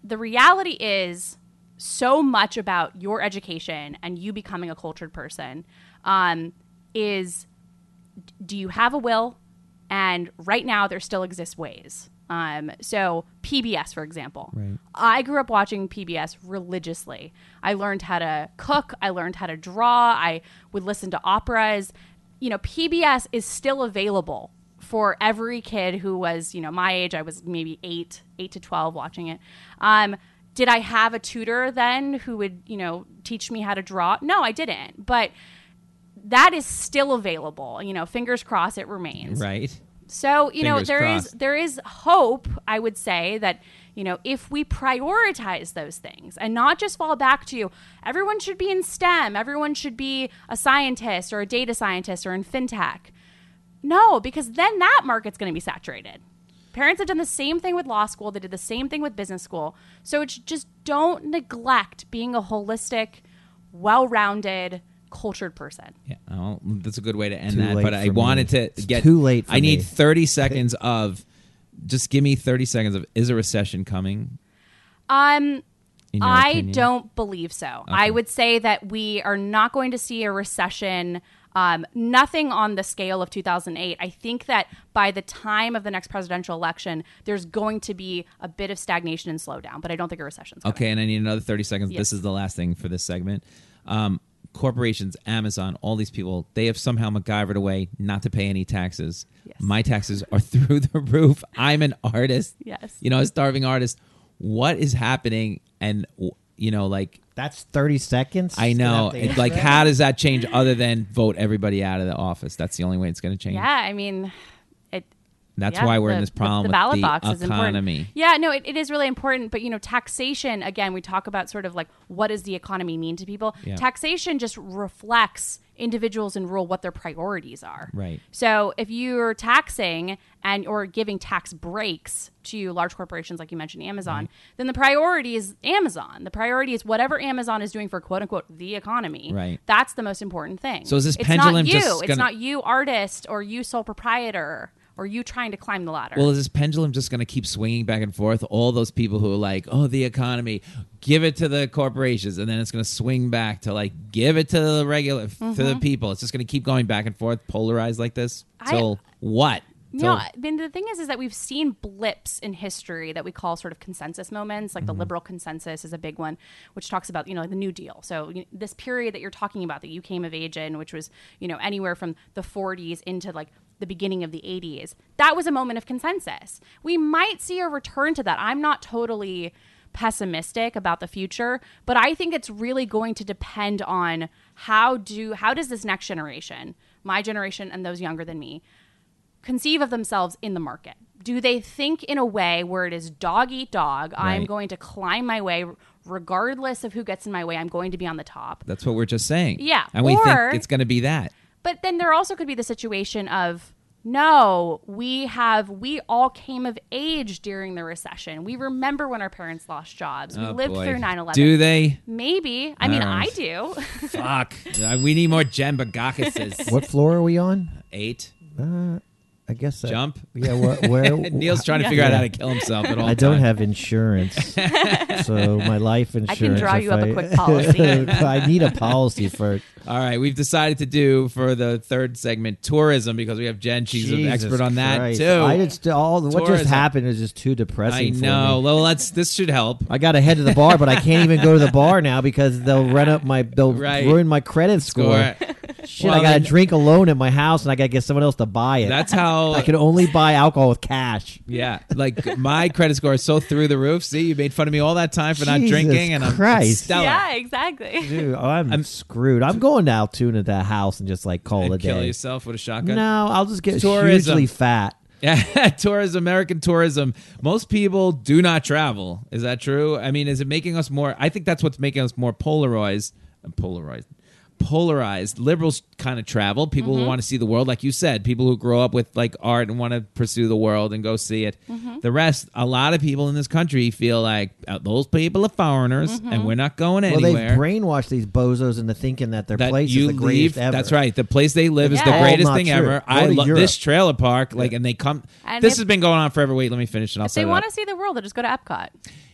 the reality is so much about your education and you becoming a cultured person um, is do you have a will? And right now there still exists ways. Um, so pbs for example. Right. i grew up watching pbs religiously. I learned how to cook. I learned how to draw. I would listen to operas. You know pbs is still available for every kid who was you know my age. I was maybe 8 8 to 12 watching it. Um, did i have a tutor then who would you know teach me how to draw no i didn't but that is still available you know fingers crossed it remains Right. So you know Fingers there is crossed. there is hope. I would say that you know if we prioritize those things and not just fall back to everyone should be in STEM, everyone should be a scientist or a data scientist or in fintech. No, because then that market's going to be saturated. Parents have done the same thing with law school. They did the same thing with business school. So it's just don't neglect being a holistic, well-rounded, cultured person. Yeah, oh, that's a good way to end Too that. But I for me. wanted to It's get too late for I need me. 30 seconds of just give me 30 seconds of is a recession coming? Um, I opinion? don't believe so. I would say that we are not going to see a recession. Um, nothing on the scale of 2008. I think that by the time of the next presidential election, there's going to be a bit of stagnation and slowdown, but I don't think a recession's coming. Okay, and I need another 30 seconds. Yes. This is the last thing for this segment. Um, corporations, Amazon, all these people, they have somehow MacGyvered away not to pay any taxes. Yes. My taxes are through the roof. I'm an artist. Yes. You know, a starving artist. What is happening? And, you know, like, That's 30 seconds. I know. Gonna have to It's like, how does that change other than vote everybody out of the office? That's the only way it's going to change. Yeah, I mean, it. That's yeah, why we're in this problem the, ballot with box the is important. economy. Yeah, no, it, it is really important. But you know, taxation again, we talk about sort of like what does the economy mean to people. Yeah. Taxation just reflects individuals in rural what their priorities are. Right. So if you're taxing and or giving tax breaks to large corporations like you mentioned Amazon, then the priority is Amazon. The priority is whatever Amazon is doing for quote unquote the economy. Right. That's the most important thing. So is this it's pendulum not you. gonna- It's not you artist or you sole proprietor or you trying to climb the ladder. Well, is this pendulum just going to keep swinging back and forth? All those people who are like, "Oh, the economy, give it to the corporations," and then it's going to swing back to like, "Give it to the regular to the people." It's just going to keep going back and forth, polarized like this. Mm-hmm. I- what? No, I mean the thing is, is that we've seen blips in history that we call sort of consensus moments. Like the liberal consensus is a big one, which talks about you know the New Deal. So you this period that you're talking about that you came of age in, which was you know anywhere from the 40s into like the beginning of the 80s, that was a moment of consensus. We might see a return to that. I'm not totally pessimistic about the future, but I think it's really going to depend on how do how does this next generation, my generation and those younger than me, conceive of themselves in the market? Do they think in a way where it is dog eat dog? I'm going to climb my way regardless of who gets in my way. I'm going to be on the top. That's what we're just saying. Yeah, and we think it's going to be that. But then there also could be the situation of no, we have we all came of age during the recession. We remember when our parents lost jobs. We Oh, lived boy. through 9/11. Do they? Maybe. I mean, I do. Fuck. Uh, we need more Jen Bagakuses. What floor are we on? Eight. Uh, I guess that, Jump. Yeah, where? where Neil's trying to figure out how to kill himself at all I don't times. have insurance, so my life insurance. I can draw if you up a I- quick policy. I need a policy for. All right, we've decided to do for the third segment tourism because we have Jen. She's an expert on that Christ. too. I just all what just happened is just too I depressing. for know. me. Well, let's. This should help. I got to head to the bar, but I can't even go to the bar now because they'll run up my they'll Right. ruin my credit score. Score. Shit, Well, I got to then- drink alone at my house, and I got to get someone else to buy it. That's how. I can only buy alcohol with cash. Yeah, like my credit score is so through the roof. See, you made fun of me all that time for not drinking, and I'm Christ. stellar. yeah, exactly. Dude, I'm, screwed. I'm going to Altoona to that house and just like call it And a kill day. yourself with a shotgun. No, I'll just get Tourism. hugely fat. Yeah, tourism, American tourism. Most people do not travel. Is that true? I mean, is it making us more? I think that's what's making us more polarized. Polarized. Polarized. Liberals kind of travel. People Mm-hmm. who want to see the world, like you said, people who grow up with like art and want to pursue the world and go see it. Mm-hmm. The rest, a lot of people in this country feel like uh, those people are foreigners Mm-hmm. and we're not going Well, anywhere. Well, they've brainwashed these bozos into thinking that their that place you is the greatest ever. That's right. The place they live is the greatest thing true. ever. Go I love this trailer park. Like, and they come. And this if- has been going on forever. Wait, let me finish, and I'll If say they want to see the world, they'll just go to Epcot.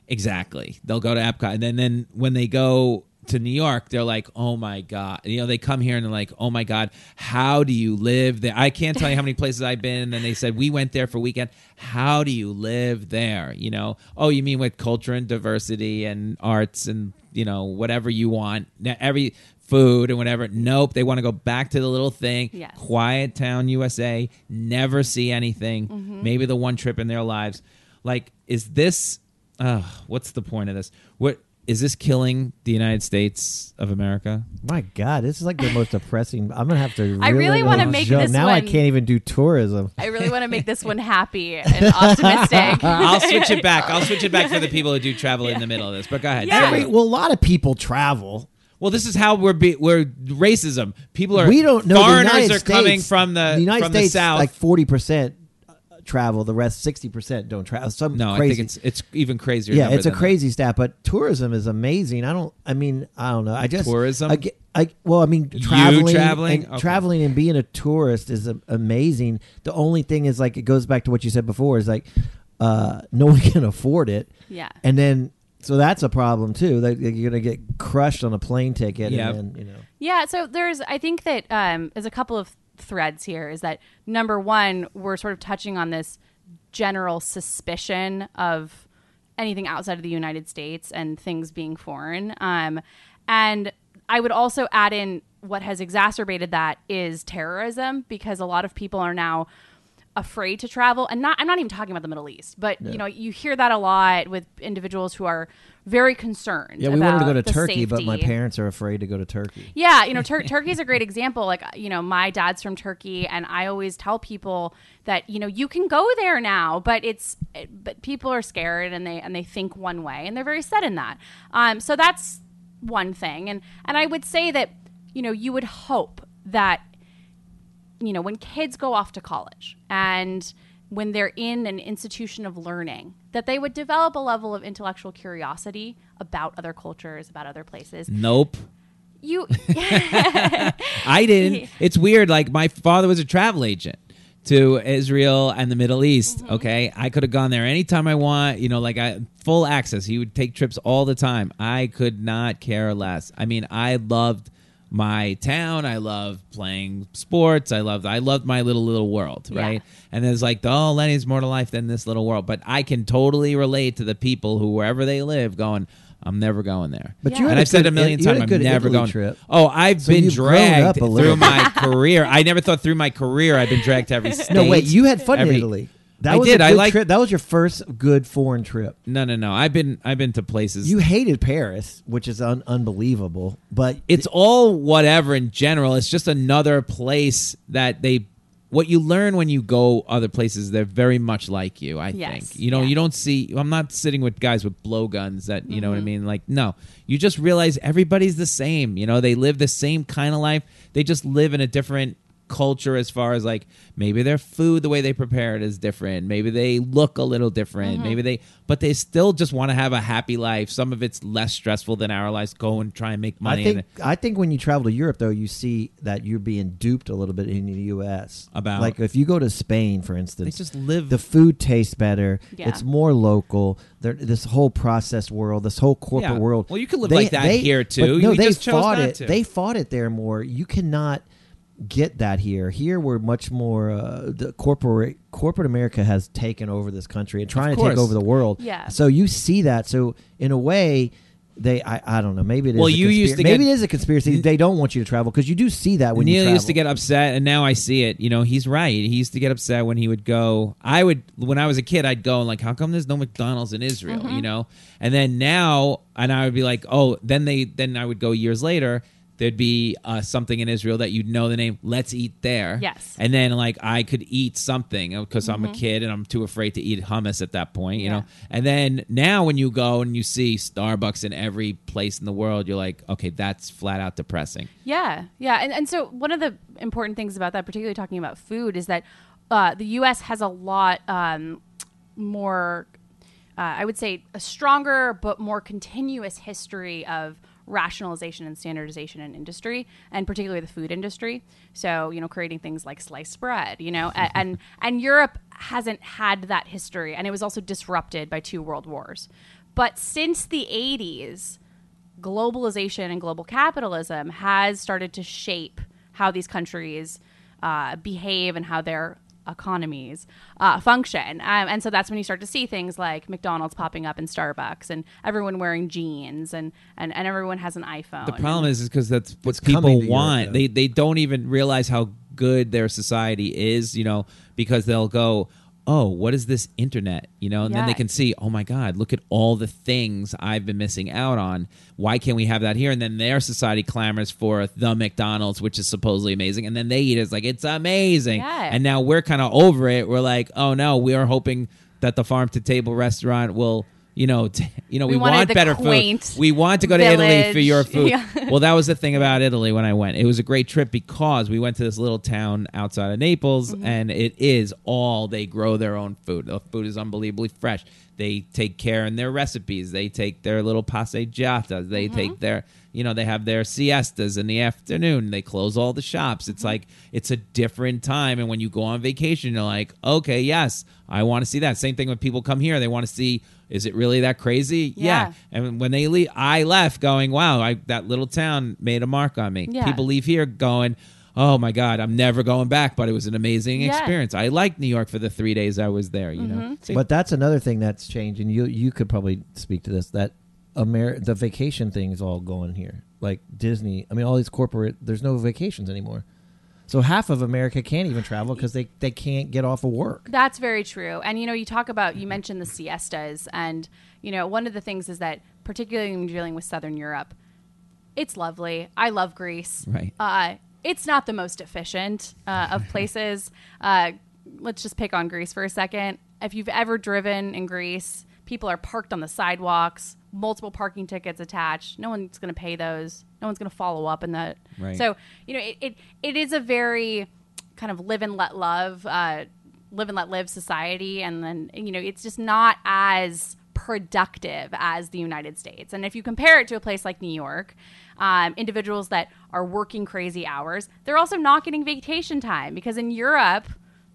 Exactly. They'll go to Epcot, and then then when they go to New York, they're like, "Oh my god!" You know, they come here and they're like, "Oh my god, how do you live there?" I can't tell you how many places I've been, and they said we went there for a weekend. How do you live there? You know, oh, you mean with culture and diversity and arts and you know whatever you want, every food and whatever. Nope, they want to go back to the little thing. Yes. Quiet town, USA. Never see anything. Maybe the one trip in their lives. Like, is this? Uh, what's the point of this? What is this killing the United States of America? My God, this is like the most depressing. I'm gonna have to. I really want wanna to make this now. I can't even do tourism. I really want to make this one happy and optimistic. I'll switch it back. I'll switch it back for the people who do travel in the middle of this. But go ahead. Yeah. Say Every, well, a lot of people travel. Well, this is how we're be- we're racism. People are we don't know. foreigners United are States, coming from the, United from States. the south. Like forty percent travel. The rest, sixty percent don't travel. Some no, crazy. I think it's it's even crazier. yeah, it's a than that. crazy stat. But tourism is amazing. I don't. I mean, I don't know. I just Tourism? I, I well, I mean, You traveling, traveling? and Okay. traveling and being a tourist is amazing. The only thing is like it goes back to what you said before. Is like uh, no one can afford it. Yeah. and then. So that's a problem too. That you're gonna get crushed on a plane ticket, Yeah. and then, you know. Yeah, so there's I think that um, there's a couple of threads here. Is that number one, we're sort of touching on this general suspicion of anything outside of the United States and things being foreign. Um, and I would also add in what has exacerbated that is terrorism because a lot of people are now afraid to travel and not I'm not even talking about the Middle East but you know you hear that a lot with individuals who are very concerned Yeah, we wanted to go to Turkey, but my parents are afraid to go to Turkey. Yeah, you know, Tur- Turkey's a great example. Like, you know, my dad's from Turkey, and I always tell people that you know you can go there now, but it's but people are scared and they and they think one way, and they're very set in that. Um, so that's one thing, and and I would say that you know you would hope that you know when kids go off to college and when they're in an institution of learning that they would develop a level of intellectual curiosity about other cultures about other places Nope. you I didn't. It's weird. Like my father was a travel agent to Israel and the Middle East. Mm-hmm. Okay, I could have gone there anytime I want. You know, like I full access. He would take trips all the time. I could not care less. I mean, I loved my town. I loved playing sports. I loved. I loved my little little world. Yeah. Right. And there's like, oh, Lenny's more to life than this little world. But I can totally relate to the people who wherever they live, going. I'm never going there. But Yeah. you and I've said good- a million times, I'm never Italy going. trip. Oh, I've So been dragged through my career. I never thought through my career I've been dragged to every state. No, wait, you had fun Every- in Italy. That I was did. A I good like- trip. That was your first good foreign trip. No, no, no. I've been I've been to places. You hated Paris, which is un- unbelievable. But it's all whatever in general. It's just another place that they. What you learn when you go other places, they're very much like you. I Yes, think you know yeah. you don't see. I'm not sitting with guys with blowguns that you know Mm-hmm. what I mean. Like no, you just realize everybody's the same. You know they live the same kind of life. They just live in a different culture as far as like maybe their food the way they prepare it is different maybe they look a little different Mm-hmm. maybe they but they still just want to have a happy life some of it's less stressful than our lives go and try and make money I and think I think when you travel to Europe, though, you see that you're being duped a little bit in the U.S. About? like if you go to Spain, for they instance, just live the food tastes better. Yeah. It's more local. There, this whole processed world, this whole corporate Yeah. world. Well, you can live like that here, too. but no, You they just chose fought not it. to. They fought it there more. You cannot get that here. Here, we're much more. Uh, the corporate corporate America has taken over this country and trying to take over the world. Yeah. So you see that. So in a way. They, I, I don't know. Maybe it is. Well, a you used to maybe get- it is a conspiracy. They don't want you to travel because you do see that when you Neil travel. used to get upset, and now I see it. You know, he's right. He used to get upset when he would go. I would, when I was a kid, I'd go and like, how come there's no McDonald's in Israel? Mm-hmm. You know, and then now, and I would be like, oh, then they, then I would go years later. There'd be uh, something in Israel that you'd know the name. Let's eat there. Yes. And then like I could eat something because I'm a kid and I'm too afraid to eat hummus at that point. You Yeah. know. And then now when you go and you see Starbucks in every place in the world, you're like, okay, that's flat out depressing. Yeah, yeah, and and so one of the important things about that, particularly talking about food, is that uh, the U.S. has a lot um, more, uh, I would say, a stronger but more continuous history of rationalization and standardization in industry, and particularly the food industry. So you know, creating things like sliced bread, you know, a- and and Europe hasn't had that history, and it was also disrupted by two world wars. But since the 80s, globalization and global capitalism has started to shape how these countries uh, behave and how their economies uh, function. Um, and so that's when you start to see things like McDonald's popping up in Starbucks and everyone wearing jeans and, and, and everyone has an iPhone. The problem is, is because that's what It's people to Europe, want. they they don't even realize how good their society is. You know, because they'll go, oh, what is this internet? You know, and then they can see, oh my God, look at all the things I've been missing out on. Why can't we have that here? And then their society clamors for the McDonald's, which is supposedly amazing. And then they eat it. It's like, it's amazing. Yeah. And now we're kind of over it. We're like, oh no, we are hoping that the farm to table restaurant will. You know, t- you know, we, We want better food. We want to go to Italy for your food. Yeah. well, that was the thing about Italy when I went. It was a great trip because we went to this little town outside of Naples, Mm-hmm. and it is all they grow their own food. The food is unbelievably fresh. They take care in their recipes. They take their little passeggiatas. They Mm-hmm. take their, you know, they have their siestas in the afternoon. They close all the shops. Mm-hmm. It's like it's a different time. And when you go on vacation, you're like, okay, yes, I want to see that. Same thing when people come here. They want to see. Is it really that crazy? Yeah. And when they leave, I left going, wow, I, that little town made a mark on me. Yeah. People leave here going, oh my God, I'm never going back. But it was an amazing Yeah. experience. I liked New York for the three days I was there, you know? So- But that's another thing that's changing. You you could probably speak to this. That Amer- the vacation thing is all going here. Like Disney. I mean, all these corporate. There's no vacations anymore. So half of America can't even travel because they, they can't get off of work. That's very true. And you know, you talk about you mentioned the siestas, and you know, one of the things is that particularly when you're dealing with Southern Europe, it's lovely. I love Greece. Right. Uh, it's not the most efficient uh, of places. Uh, let's just pick on Greece for a second. If you've ever driven in Greece, people are parked on the sidewalks, multiple parking tickets attached. No one's going to pay those. No one's going to follow up in that. Right. So you know, it, it it is a very kind of live and let love, uh, live and let live society, and then you know, it's just not as productive as the United States. And if you compare it to a place like New York, um, individuals that are working crazy hours, they're also not getting vacation time because in Europe.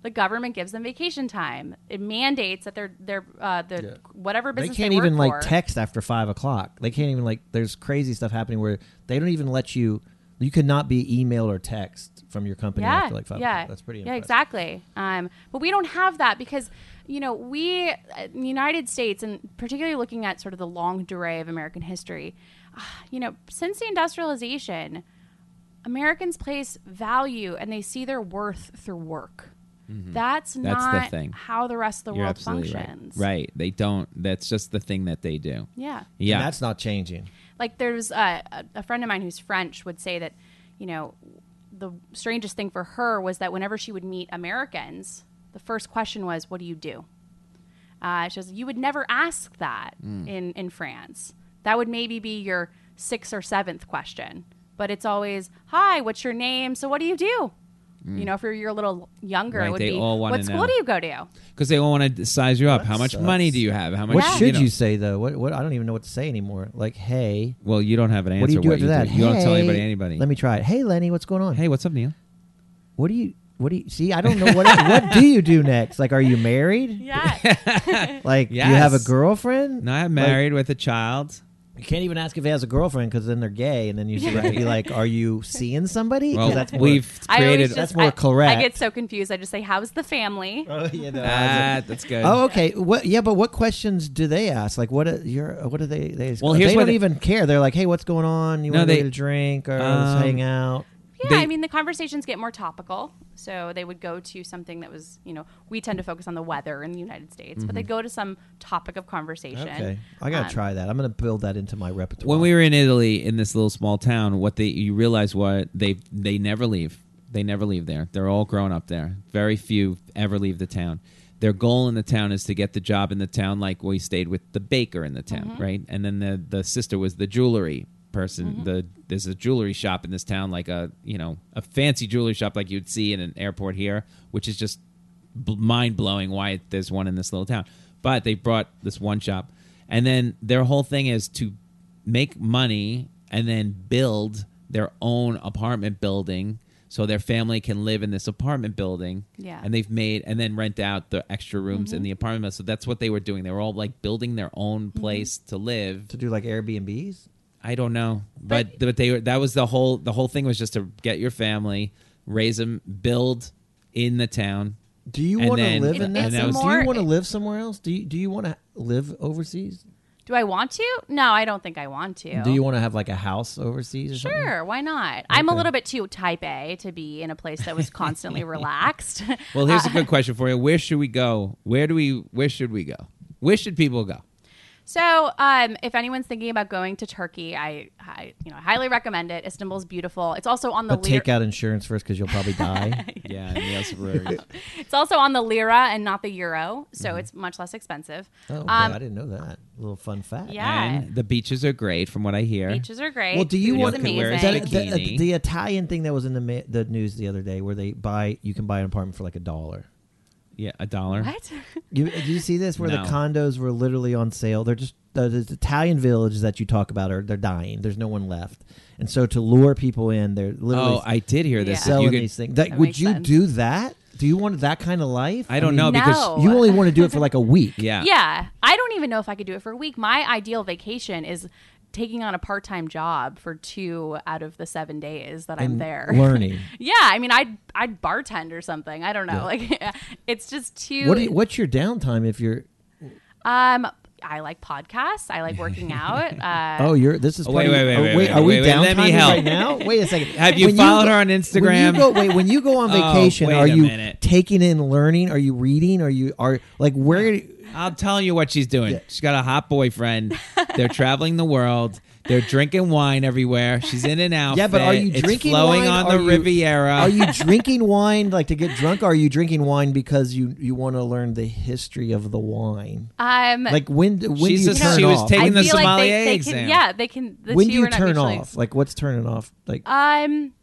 The government gives them vacation time. It mandates that they're they're uh, the Yeah. whatever business They can't they even like text after five o'clock. They can't even like. There's crazy stuff happening where they don't even let you. You could not be emailed or text from your company yeah, after like five. yeah, o'clock. That's pretty. Yeah, exactly. Um, but we don't have that because you know we, uh, in the United States, and particularly looking at sort of the longue durée of American history, ah, you know, since the industrialization, Americans place value and they see their worth through work. That's, Mm-hmm. That's the not thing. how the rest of the You're world functions. right. Right. They don't. That's just the thing that they do. Yeah. Yeah. And that's not changing. like there's uh, a, a friend of mine who's French would say that, you know, the strangest thing for her was that whenever she would meet Americans, the first question was, "What do you do?" Uh, she says you would never ask that in in France. That would maybe be your sixth or seventh question, but it's always, "Hi, what's your name? So what do you do?" You know, if you're, you're a little younger, Right, it would they be, all "What school know. do you go to?" Because they all want to size you up. That How much sucks. money do you have? How much? What Yeah. should know. you say though? What what I don't even know what to say anymore. Like, hey, Well, you don't have an answer. what do you do after that? You don't tell anybody. Anybody. Let me try it. Hey, Lenny, what's going on? Hey, what's up, Neil? what do you what do you see? I don't know what what do you do next? Like, are you married? Yeah, Like, do you have a girlfriend? No, I'm married with a child. You can't even ask if he has a girlfriend because then they're gay, and then you should be like, "Are you seeing somebody?" Well, that's more, we've I created. just, That's more I- correct. I get so confused. I just say, "How's the family?" Oh, you know, Ah, that's good. Oh, okay. What? Yeah, but what questions do they ask? Like, what? Are, you're, what do they? They. Well, here's they what don't they- even care. They're like, "Hey, what's going on? You No, want to get a drink or Um, let's hang out?" Yeah, They- I mean the conversations get more topical. So they would go to something that was, you know, we tend to focus on the weather in the United States, but they'd go to some topic of conversation. Mm-hmm. Okay, I gotta Um, try that. I'm gonna build that into my repertoire. when we were in Italy in this little small town, what they you realize what they they never leave. They never leave there. They're all grown up there. Very few ever leave the town. Their goal in the town is to get the job in the town, like we stayed with the baker in the town, right? And then the the sister was the jewelry person. Mm-hmm. The there's a jewelry shop in this town, like a you know a fancy jewelry shop like you'd see in an airport here, which is just b- mind blowing why there's one in this little town. But they brought this one shop, and then their whole thing is to make money and then build their own apartment building so their family can live in this apartment building. Yeah. And they've made and then rent out the extra rooms in mm-hmm. the apartment. So that's what they were doing. They were all like building their own mm-hmm. place to live. to do like Airbnbs. I don't know, but but they were that was the whole the whole thing was just to get your family, raise them, build in the town. Do you want to live It- in that? Do you want to live somewhere else? Do you do you want to live overseas? Do I want to? No, I don't think I want to. Do you want to have like a house overseas or something? Sure, why not? I'm a little bit too type A to be in a place that was constantly relaxed. Well, here's a Uh, good question for you. Where should we go? Where do we? Where should we go? Where should people go? So, um, if anyone's thinking about going to Turkey, I, I, you know, highly recommend it. Istanbul's beautiful. It's also on the But lira. take out insurance first because you'll probably die. Yeah, Neil Sabruri. It's also on the lira and not the euro, so it's much less expensive. oh, okay. Um, I didn't know that. little fun fact. Yeah. and the beaches are great, from what I hear. Beaches are great. Well, do you Food want is could wear a is amazing. that the, bikini. the Italian thing that was in the ma- the news the other day where they buy you can buy an apartment for like a dollar? Yeah, a dollar. what? You, did you see this where No. the condos were literally on sale? They're just the, the Italian villages that you talk about are they're dying. There's no one left, and so to lure people in, they're literally Oh, I did hear this. Yeah. If you selling could- these things. That, That would makes you sense. do that? Do you want that kind of life? I don't mean, know because No. You only want to do it for like a week. yeah, Yeah, I don't even know if I could do it for a week. My ideal vacation is taking on a part-time job for two out of the seven days that I'm there. learning. yeah, I mean, I'd I'd bartend or something. I don't know. Like, it's just too. What you, what's your downtime if you're? um, I like podcasts. I like working out. Uh, Oh, you're. This is. Oh, wait, part wait, oh, wait, wait, Are we wait, wait, let me help. right now? Wait a second. Have you When followed go- her on When you Instagram? go, wait, when you go on Oh, vacation, wait are you minute. taking in learning? Are you reading? Are you are like where? I'll tell you what she's doing. Yeah. She's got a hot boyfriend. They're traveling the world. They're drinking wine everywhere. She's in and out. Yeah, but are you it's drinking flowing wine? on Are the you- Riviera? Are you drinking wine like to get drunk? Or are you drinking wine because you you want to learn the history of the wine? um, Like when when She's do you a- turn she was taking I the feel like they, sommelier they exam. Can, yeah, they can. The when do you are turn mutually off? Like what's turning off? Like Um,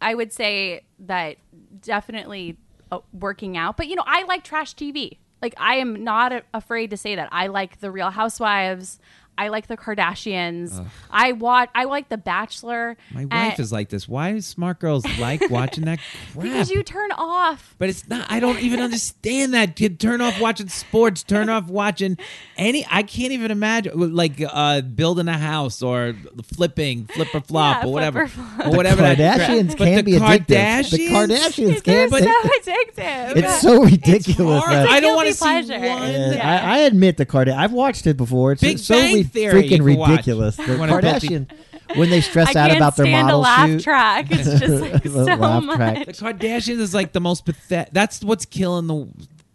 I would say that definitely uh, working out, but you know, I like trash TV. Like I am not a- afraid to say that I like the Real Housewives. I like the Kardashians. I watch. I like The Bachelor. My wife is like this. Why do smart girls like watching that crap? because you turn off. But it's not. I don't even understand that. Kid, turn off watching sports. Turn off watching any. I can't even imagine like uh, building a house or flipping, flip or flop Yeah, or whatever, flip or flop. or the whatever. that. Kardashians can the be addictive. The Kardashians? Kardashians They're can so be. addictive. It's so ridiculous. hard. that- I don't want to see pleasure. one. And Yeah. I, I admit the Kardashians. I've watched it before. It's Big so Bang re- Theory you freaking watch. ridiculous. The When Kardashian when they stress out about their stand model a laugh shoot. track. It's just like The so laugh much. track. The Kardashians is like the most pathetic. That's what's killing the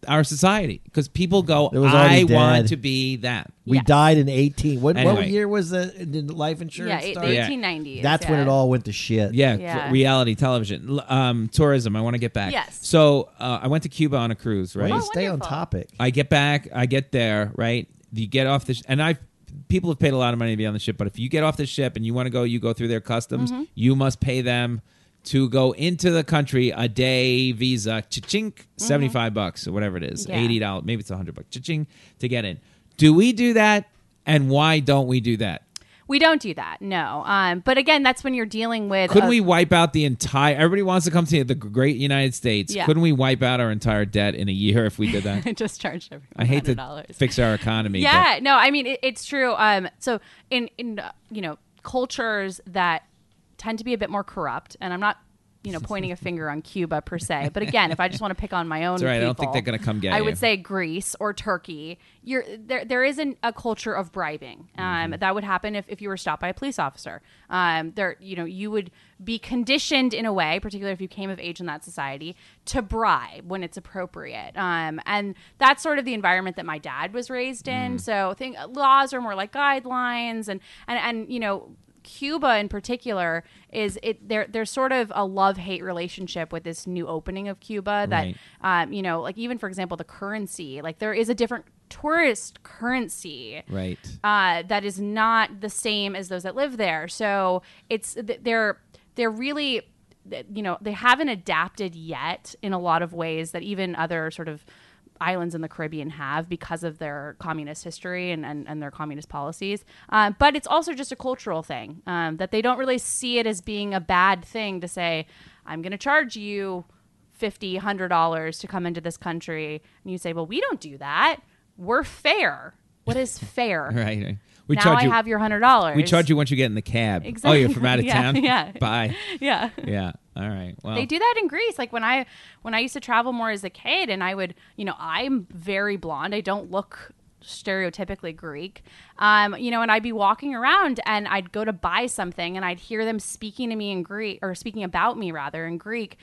our society because people go, It was already I want to be that. We Yes. died in 18. What, what Anyway. year was the, the life insurance Yeah, start? the Yeah. 1890s. That's when yeah. it all went to shit. Yeah, Yeah. reality television, L- um, tourism. I want to get back. Yes. So uh, I went to Cuba on a cruise, Why right? don't you Oh, stay on wonderful. topic. I get back, I get there, right? You get off the sh- and I people have paid a lot of money to be on the ship, but if you get off the ship and you want to go, you go through their customs, Mm-hmm. you must pay them to go into the country a day visa, cha-chink, 75 bucks or whatever it is, Mm-hmm. Yeah. $80, maybe it's 100 bucks, cha-ching to get in. Do we do that and why don't we do that? We don't do that, no. Um, but again, that's when you're dealing with. Couldn't a- we wipe out the entire everybody wants to come to the great United States. Yeah. Couldn't we wipe out our entire debt in a year if we did that? just charge everyone I hate to $100. fix our economy. but- Yeah, no, I mean it, it's true. Um, so in in uh, you know cultures that tend to be a bit more corrupt, and I'm not you know pointing a finger on Cuba per se, but again, if I just want to pick on my own, It's right, I don't think people, they're gonna come get I you. would say Greece or Turkey. You're there. There isn't a culture of bribing. Um, Mm-hmm. That would happen if, if you were stopped by a police officer. Um, there, you know, you would be conditioned in a way, particularly if you came of age in that society, to bribe when it's appropriate. Um, and that's sort of the environment that my dad was raised in. Mm. So I think laws are more like guidelines, and and and you know. Cuba in particular is it there there's sort of a love hate relationship with this new opening of Cuba that Right. um, you know like even for example the currency like there is a different tourist currency Right. uh, that is not the same as those that live there. So it's they're they're really you know they haven't adapted yet in a lot of ways that even other sort of islands in the Caribbean have because of their communist history and, and, and their communist policies. Um, but it's also just a cultural thing um, that they don't really see it as being a bad thing to say, I'm going to charge you fifty, hundred dollars $100 to come into this country, and you say, "Well, we don't do that. We're fair. What is fair? Right. We now charge I you. have your hundred dollars. we charge you once you get in the cab. Exactly. Oh, you're from out of Yeah, town. yeah. Bye. Yeah. Yeah. All right. Well. They do that in Greece. Like when I when I used to travel more as a kid, and I would, you know, I'm very blonde. I don't look stereotypically Greek. Um, you know, and I'd be walking around and I'd go to buy something and I'd hear them speaking to me in Greek or speaking about me rather in Greek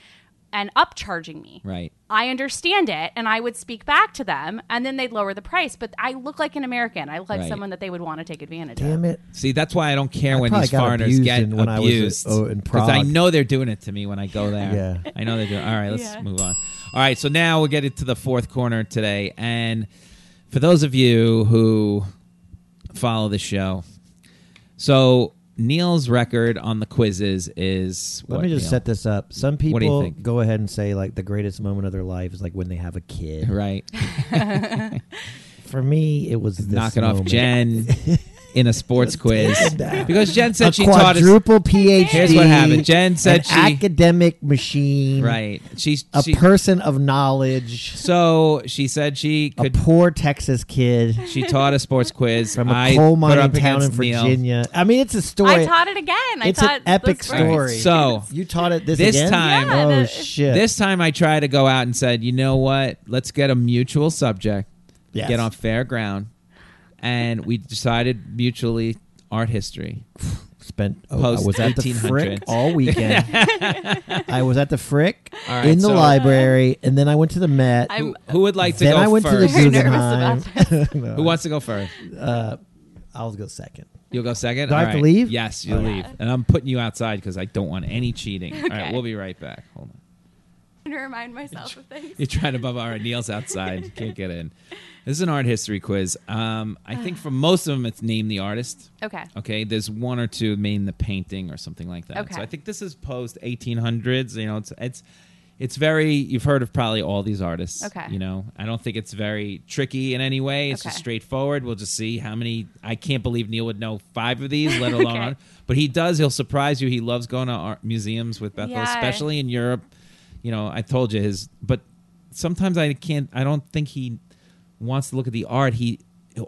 and upcharging me. Right. I understand it and I would speak back to them and then they'd lower the price. But I look like an American. I look like Right. someone that they would want to take advantage of. Damn it. See, that's why I don't care I when probably these got foreigners abused get in- when I was, uh, abused. oh, in Because I Prague. know they're doing it to me when I go there. Yeah. I know they're doing. All right, let's Yeah. move on. All right, so now we'll get into the fourth corner today, and for those of you who follow the show, so Neil's record on the quizzes is. Let what, me just Neil? set this up. Some What do you people think? go ahead and say like the greatest moment of their life is like when they have a kid. right. For me, it was this Knocking off moment. Jen in a sports quiz because Jen A said she taught us. quadruple PhD. Here's what happened. Jen said an she academic machine. right. She's A she, person of knowledge. so she said she A could poor Texas kid She taught a sports quiz from a I coal put her mining up town in against Neil. Virginia. I mean, it's a story. I taught it again. I it's taught an epic the story. So you taught it this, this again? time- Yeah, oh the- shit! this time I tried to go out and said, you know what? Let's get a mutual subject, Yes. get on fair ground, and we decided mutually art history. spent. Oh, I Post was at the 1800s. Frick all weekend. I was at the Frick All right, in the so- library, and then I went to the Met. I'm Who, who would like to then go I went first? to the Very nervous Guggenheim. about No, who wants to go first? uh, I'll go second. You'll go second. Do I All have to leave? Yes, you Oh. leave, and I'm putting you outside because I don't want any cheating. All right, Okay. we'll be right back. Hold on. Trying to remind myself of things. You're trying to bump. All right, Neil's outside. You Can't get in. This is an art history quiz. Um, I think for most of them, it's name the artist. Okay. Okay, there's one or two name the painting or something like that. Okay. So I think this is post 1800s. You know, it's it's it's very. You've heard of probably all these artists. Okay. You know, I don't think it's very tricky in any way. It's just straightforward. We'll just see how many. I can't believe Neil would know five of these, let alone. Okay. But he does. He'll surprise you. He loves going to art museums with Bethel, Yeah. especially in Europe. You know, I told you his. But sometimes I can't. I don't think he wants to look at the art. He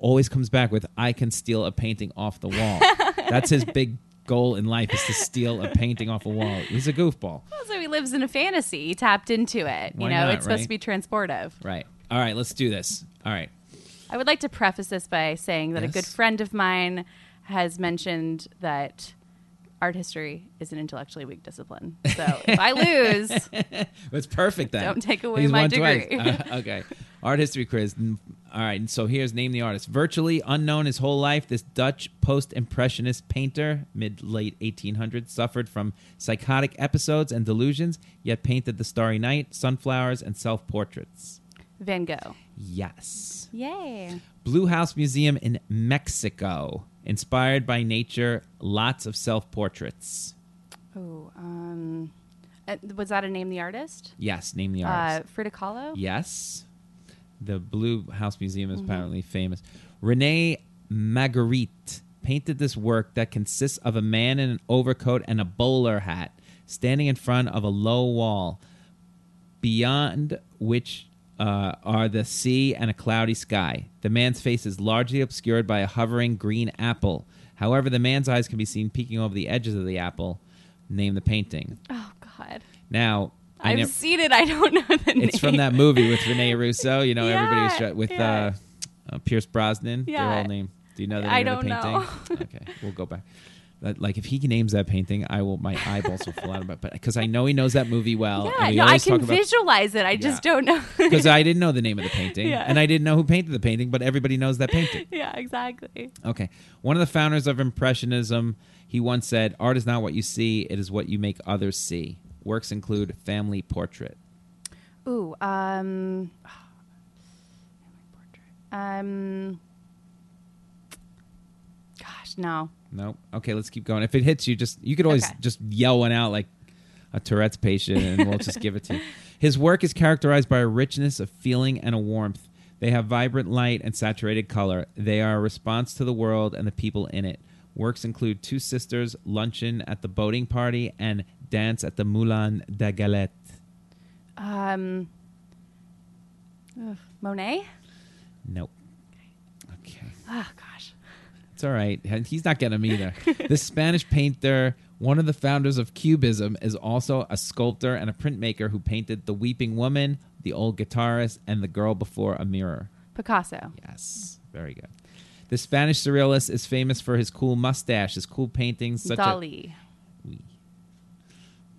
always comes back with, "I can steal a painting off the wall." That's his big goal in life is to steal a painting off a wall. He's a goofball. Also, he lives in a fantasy. He tapped into it. You know, not, it's supposed right? to be transportive. Right. All right. Let's do this. All right. I would like to preface this by saying that Yes. a good friend of mine has mentioned that art history is an intellectually weak discipline. So if I lose, It's perfect then. Don't take away He's my degree. Uh, okay. Art history quiz. All right. So here's name the artist. Virtually unknown his whole life, this Dutch post-impressionist painter, mid late 1800s, suffered from psychotic episodes and delusions, yet painted the Starry Night, sunflowers, and self-portraits. Van Gogh. Yes. Yay. Blue House Museum in Mexico. Inspired by nature, lots of self-portraits. Oh, um, uh, was that a name the artist? Yes, name the Uh, artist. Frida Kahlo. Yes. The Blue House Museum Mm-hmm. is apparently famous. Rene Magritte painted this work that consists of a man in an overcoat and a bowler hat standing in front of a low wall, beyond which uh, are the sea and a cloudy sky. The man's face is largely obscured by a hovering green apple. However, the man's eyes can be seen peeking over the edges of the apple. Name the painting. Oh God, Now, I I've nev- seen it. I don't know the name. it's from that movie with Rene Russo. You know, everybody was Yeah, try- with yeah. uh, uh, Pierce Brosnan. Yeah. Their whole name. Do you know the I name of the don't painting? okay, we'll go back. But, like if he names that painting, I will. My eyeballs will fall out of it. But because I know he knows that movie well. Yeah, we no, I can about, visualize it. I just don't know. because I didn't know the name of the painting, Yeah. and I didn't know who painted the painting, but everybody knows that painting. yeah, exactly. Okay. One of the founders of Impressionism, he once said, Art is not what you see, it is what you make others see. Works include Family Portrait. Ooh, um, um, gosh, no. Nope. Okay, let's keep going. If it hits you, just you could always Okay. just yell one out like a Tourette's patient, and we'll just give it to you. His work is characterized by a richness of feeling and a warmth. They have vibrant light and saturated color. They are a response to the world and the people in it. Works include Two Sisters, Luncheon at the Boating Party, and Dance at the Moulin de Galette. Um, ugh, Monet? Nope. Okay. Oh, gosh. It's all right. And he's not getting them either. this Spanish painter, one of the founders of Cubism, is also a sculptor and a printmaker who painted The Weeping Woman, The Old Guitarist, and The Girl Before a Mirror. Picasso. Yes. Very good. The Spanish surrealist is famous for his cool mustache, his cool paintings, such as Dali.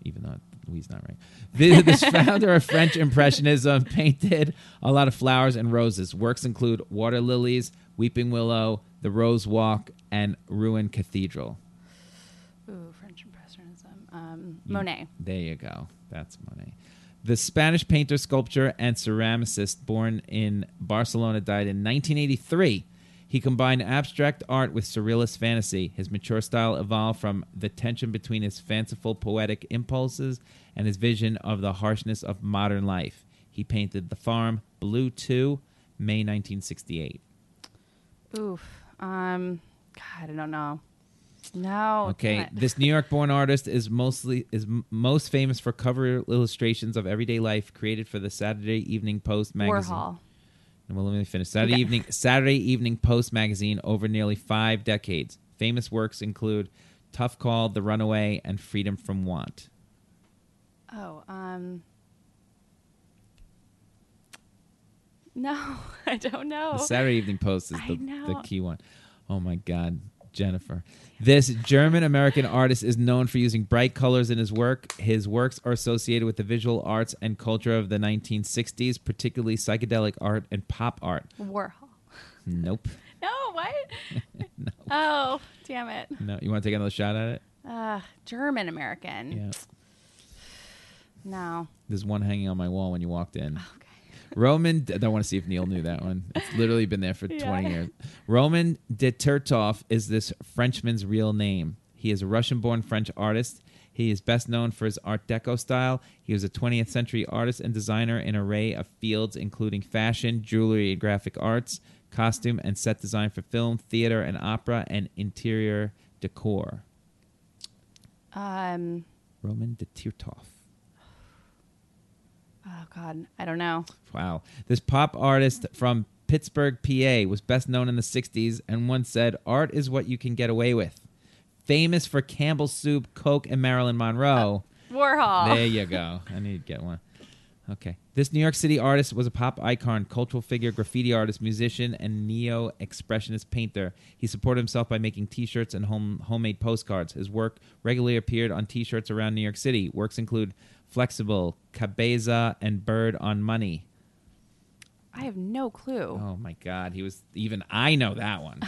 even though Louis not right. The, this founder of French Impressionism painted a lot of flowers and roses. Works include Water Lilies, Weeping Willow, The Rose Walk, and Ruined Cathedral. Ooh, French Impressionism. Um, Monet. There you go. That's Monet. The Spanish painter, sculptor, and ceramicist born in Barcelona died in 1983. He combined abstract art with surrealist fantasy. His mature style evolved from the tension between his fanciful poetic impulses and his vision of the harshness of modern life. He painted The Farm, Blue 2, May 1968. Oof. Um, God, I don't know. No. Okay, this New York-born artist is mostly is m- most famous for cover illustrations of everyday life created for the Saturday Evening Post magazine. Warhol. And well, let me finish. Saturday Okay. evening, Saturday Evening Post magazine over nearly five decades. Famous works include "Tough Call," "The Runaway," and "Freedom from Want." Oh, um. No, I don't know. The Saturday Evening Post is the, the key one. Oh my God, Jennifer. This German American artist is known for using bright colors in his work. His works are associated with the visual arts and culture of the 1960s, particularly psychedelic art and pop art. Warhol. Nope. No, what? No. Oh, damn it. No. You want to take another shot at it? Uh, German American. Yeah. No. There's one hanging on my wall when you walked in. Okay. Roman, I don't want to see if Neil knew that one. It's literally been there for Yeah. 20 years. Roman de is this Frenchman's real name. He is a Russian born French artist. He is best known for his Art Deco style. He was a 20th century artist and designer in an array of fields, including fashion, jewelry, and graphic arts, costume and set design for film, theater, and opera, and interior decor. Um. Roman de. Oh God, I don't know. Wow. This pop artist from Pittsburgh, PA, was best known in the 60s and once said, Art is what you can get away with. Famous for Campbell's Soup, Coke, and Marilyn Monroe. Warhol. There you go. I need to get one. Okay. This New York City artist was a pop icon, cultural figure, graffiti artist, musician, and neo expressionist painter. He supported himself by making t shirts and home, homemade postcards. His work regularly appeared on t shirts around New York City. Works include Flexible, Cabeza, and Bird on Money. I have no clue. Oh my God. He was, even I know that one.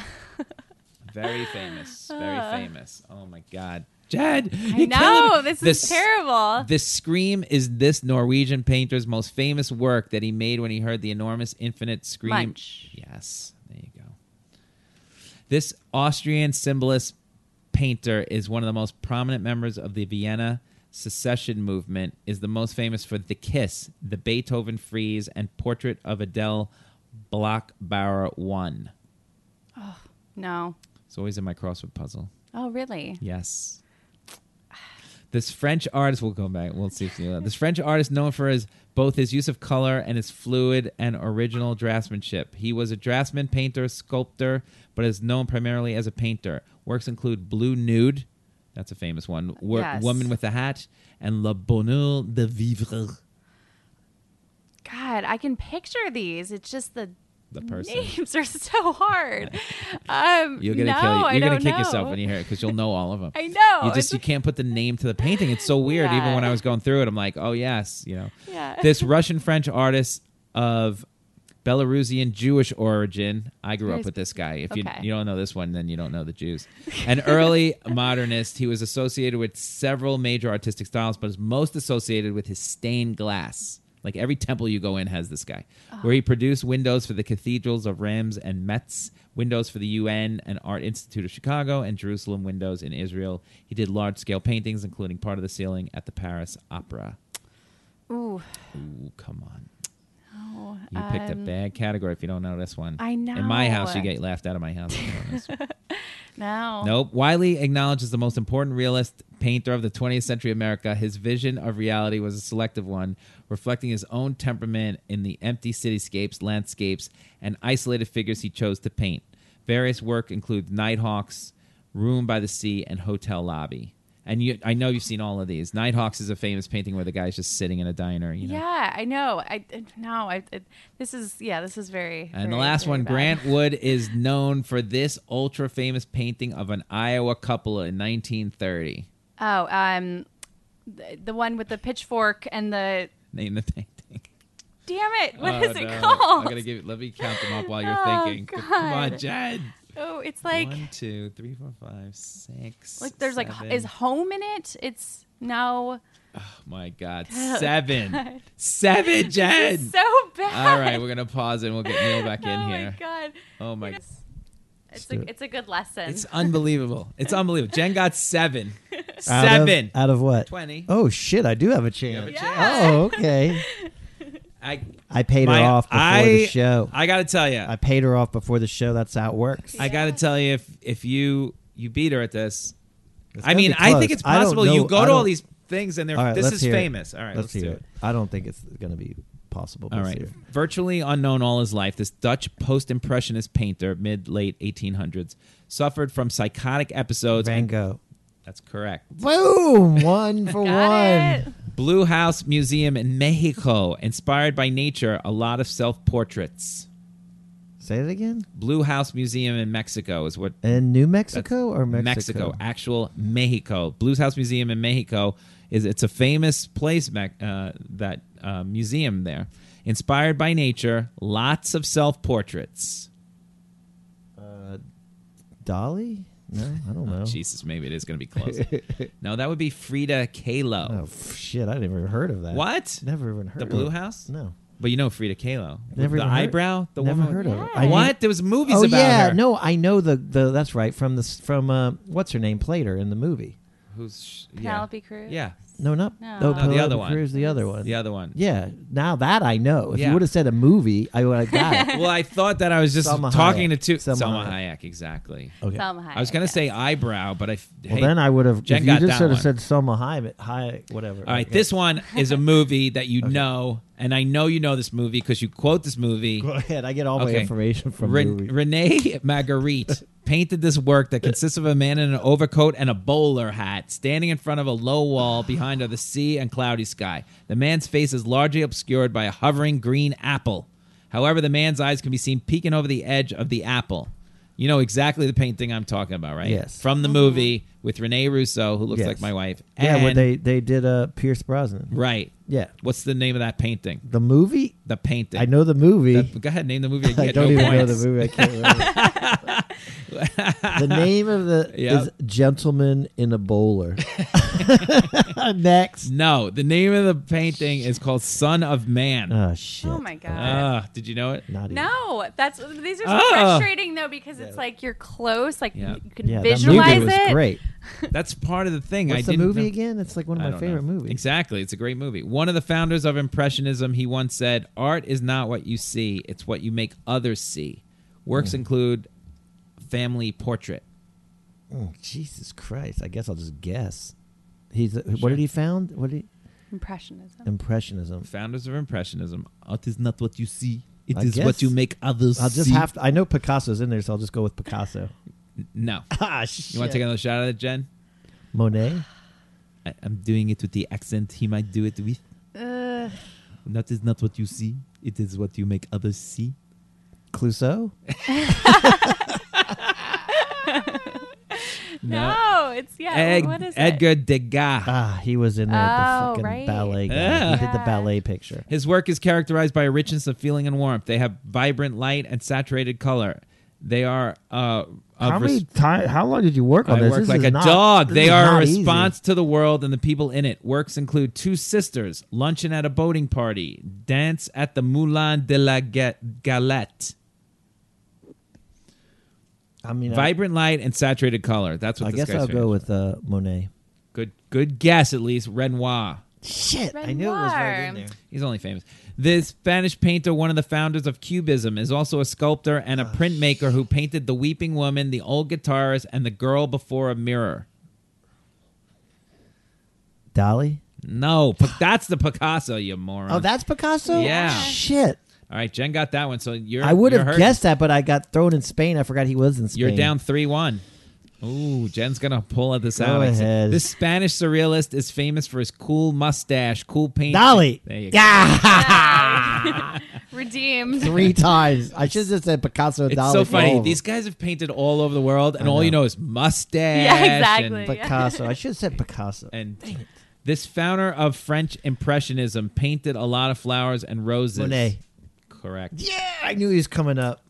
Very famous. Very uh. famous. Oh my God. Jed, I know this This- is terrible. The Scream is this Norwegian painter's most famous work that he made when he heard the enormous infinite scream. Munch. Yes, there you go. This Austrian symbolist painter is one of the most prominent members of the Vienna secession movement, is the most famous for The Kiss, the Beethoven Frieze, and Portrait of Adele Bloch-Bauer 1. Oh, no. It's always in my crossword puzzle. Oh, really? Yes. This French artist, we'll go back. We'll see if you know. This French artist, known for his both his use of color and his fluid and original draftsmanship. He was a draftsman, painter, sculptor, but is known primarily as a painter. Works include Blue Nude, that's a famous one. Wo- Yes. Woman with a Hat, and Le Bonheur de Vivre, God, I can picture these. It's just the the person. names are so hard. Um, You're gonna no, kill you. You're gonna kick know. yourself when you hear it because you'll know all of them. I know. You just you can't put the name to the painting. It's so weird. Even when I was going through it, I'm like, oh yes, you know. Yeah. This Russian French artist of Belarusian Jewish origin. I grew up with this guy. If you Okay. you don't know this one, then you don't know the Jews. An early modernist, he was associated with several major artistic styles, but is most associated with his stained glass. Like every temple you go in has this guy, where he uh-huh. produced windows for the cathedrals of Reims and Metz, windows for the UN and Art Institute of Chicago, and Jerusalem windows in Israel. He did large scale paintings, including part of the ceiling at the Paris Opera. Ooh, Ooh, come on. You picked a um, bad category if you don't know this one. I know. In my house, you get laughed out of my house. if you don't know this one. No. nope. Wiley acknowledges the most important realist painter of the 20th century America. His vision of reality was a selective one, reflecting his own temperament in the empty cityscapes, landscapes, and isolated figures he chose to paint. Various work include Nighthawks, Room by the Sea, and Hotel Lobby. And you, I know you've seen all of these. Nighthawks is a famous painting where the guy's just sitting in a diner. You know? Yeah, I know. I no, I it, this is yeah, this is very. And the last one, bad. Grant Wood is known for this ultra famous painting of an Iowa couple in 1930. Oh, um, the, the one with the pitchfork and the. Name the painting. Damn it! What Oh, is it no. called? I'm gonna give. Let me count them up while you're Oh, thinking. Come on, God. Jen. Oh, it's like One, two, three, four, five, six. like there's like seven. h- is home in it? It's no. Oh my God, Oh, seven, God. seven, Jen. It's so bad. All right, we're gonna pause and we'll get Neil back oh in here. oh my god. Oh my, It's, it's a it. it's a good lesson. it's unbelievable. It's unbelievable. Jen got seven. Out of- Seven. out of what? Twenty. Oh shit! I do have a chance. have a Yeah. Oh, okay. I I paid my- her off before I, the show. I got to tell you, I paid her off before the show. That's how it works. I got to tell you, if if you you beat her at this, It's I mean, I think it's possible. You go to all these things, and they're right, this is hear it. famous. All right, let's, let's, hear do it. I don't think it's going to be possible. All right. it. Virtually unknown all his life, this Dutch post-impressionist painter, mid late 1800s, suffered from psychotic episodes. Van and- Gogh. That's correct. Boom! One for got one. it. Blue House Museum in Mexico, inspired by nature, a lot of self-portraits. Say it again. Blue House Museum in Mexico is what In New Mexico or Mexico? Mexico, actual Mexico. Blue House Museum in Mexico is it's a famous place. Mex- Uh, that uh, museum there, inspired by nature, lots of self portraits. Uh, Dali? No, I don't know. Jesus, maybe it is going to be close. no, that would be Frida Kahlo. Oh shit! I never heard of that. What? Never even heard. The of Blue it. House? No. But you know Frida Kahlo. Never the even heard- eyebrow. The never woman. heard of it. Yeah. I what? There was movies Oh about yeah, her. no, I know the the. That's right from the from uh, what's her name played her in the movie. Who's yeah. Penelope Cruz. Yeah, No, not No. no, No, the other one. Cruz, the other one. the other one. Yeah, now that I know. If Yeah. you would have said a movie, I would have got it. Well, I thought that I was just Selma talking Hayek. to two. Selma Selma Hayek. Hayek, exactly. Okay. Salma I was going to yes. say eyebrow, but I. f- Well, hey, then I would have. Jen If you got just that sort of one. said Selma Hayek, Hayek whatever. All right, Okay. this one is a movie that you know, and I know you know this movie because you quote this movie. Go ahead. I get all my information from Ren- movie. René Magritte painted this work that consists of a man in an overcoat and a bowler hat standing in front of a low wall behind are the sea and cloudy sky. The man's face is largely obscured by a hovering green apple. However, the man's eyes can be seen peeking over the edge of the apple. You know exactly the painting I'm talking about, right? Yes. From the movie with Renee Russo, who looks Yes. like my wife. yeah, where they they did uh, Pierce Brosnan. Right. Yeah, What's the name of that painting? the movie. The painting. I know the movie. That- go ahead, name the movie. You I get don't no even know points. the movie. I can't remember. the name of the Yep. is Gentleman in a Bowler. Next. No, the name of the painting is called Son of Man. Oh shit. Oh my god. Ah, did you know it? Not even. No, that's these are so Oh. frustrating though because it's like you're close, like Yeah. you can Yeah, visualize that movie was it. great. That's part of the thing. What's I the movie know- again? It's like one of I my favorite know. movies. Exactly, it's a great movie. One of the founders of Impressionism, he once said, "Art is not what you see; it's what you make others see." Works Hmm. include family portrait. Oh, Jesus Christ! I guess I'll just guess. He's what did he found? What did he, Impressionism. impressionism? Founders of Impressionism. Art is not what you see; it I is what you make others I'll just see. have to. I know Picasso's in there, so I'll just go with Picasso. No. ah, shit. You want to take another shot at it, Jen? Monet? I, I'm doing it with the accent he might do it with. Uh, That is not what you see; it is what you make others see. Clouseau? no, it's yeah. Ed- what is Edgar Degas. Ah, he was in there. Oh, the fucking right. ballet guy. Yeah. He did the ballet picture. His work is characterized by a richness of feeling and warmth. They have vibrant light and saturated color. They are uh, of How res- many time? How long did you work on I this? work This like is a not- dog. They are a not easy. response to the world and the people in it. Works include Two Sisters, Luncheon at a Boating Party, Dance at the Moulin de la Galette, I mean, I, Vibrant light and saturated color. That's what I this guess guy's I'll go for. with uh, Monet. Good, good guess at least. Renoir. Shit, I knew it was right in Renoir. there. He's only famous. This Spanish painter, one of the founders of Cubism, is also a sculptor and a ah, printmaker who painted the Weeping Woman, the Old Guitarist, and the Girl Before a Mirror. Dali? No, but that's the Picasso, you moron. Oh, that's Picasso. Yeah. Oh, shit, All right, Jen got that one. So you're. I would you're have hurting. guessed that, but I got thrown in Spain. I forgot he was in Spain. You're down three one. Ooh, Jen's gonna pull at this Go out. ahead. This Spanish surrealist is famous for his cool mustache, cool paint. Dali. There you go. Yeah. Redeemed. Three times. I should have just said Picasso. It's Dali so funny. all of These guys have painted all over the world, and I all you know. know is mustache. Yeah, and- exactly. Picasso. I should have said Picasso. And, this founder of French Impressionism painted a lot of flowers and roses. Monet. Correct. Yeah, I knew he was coming up.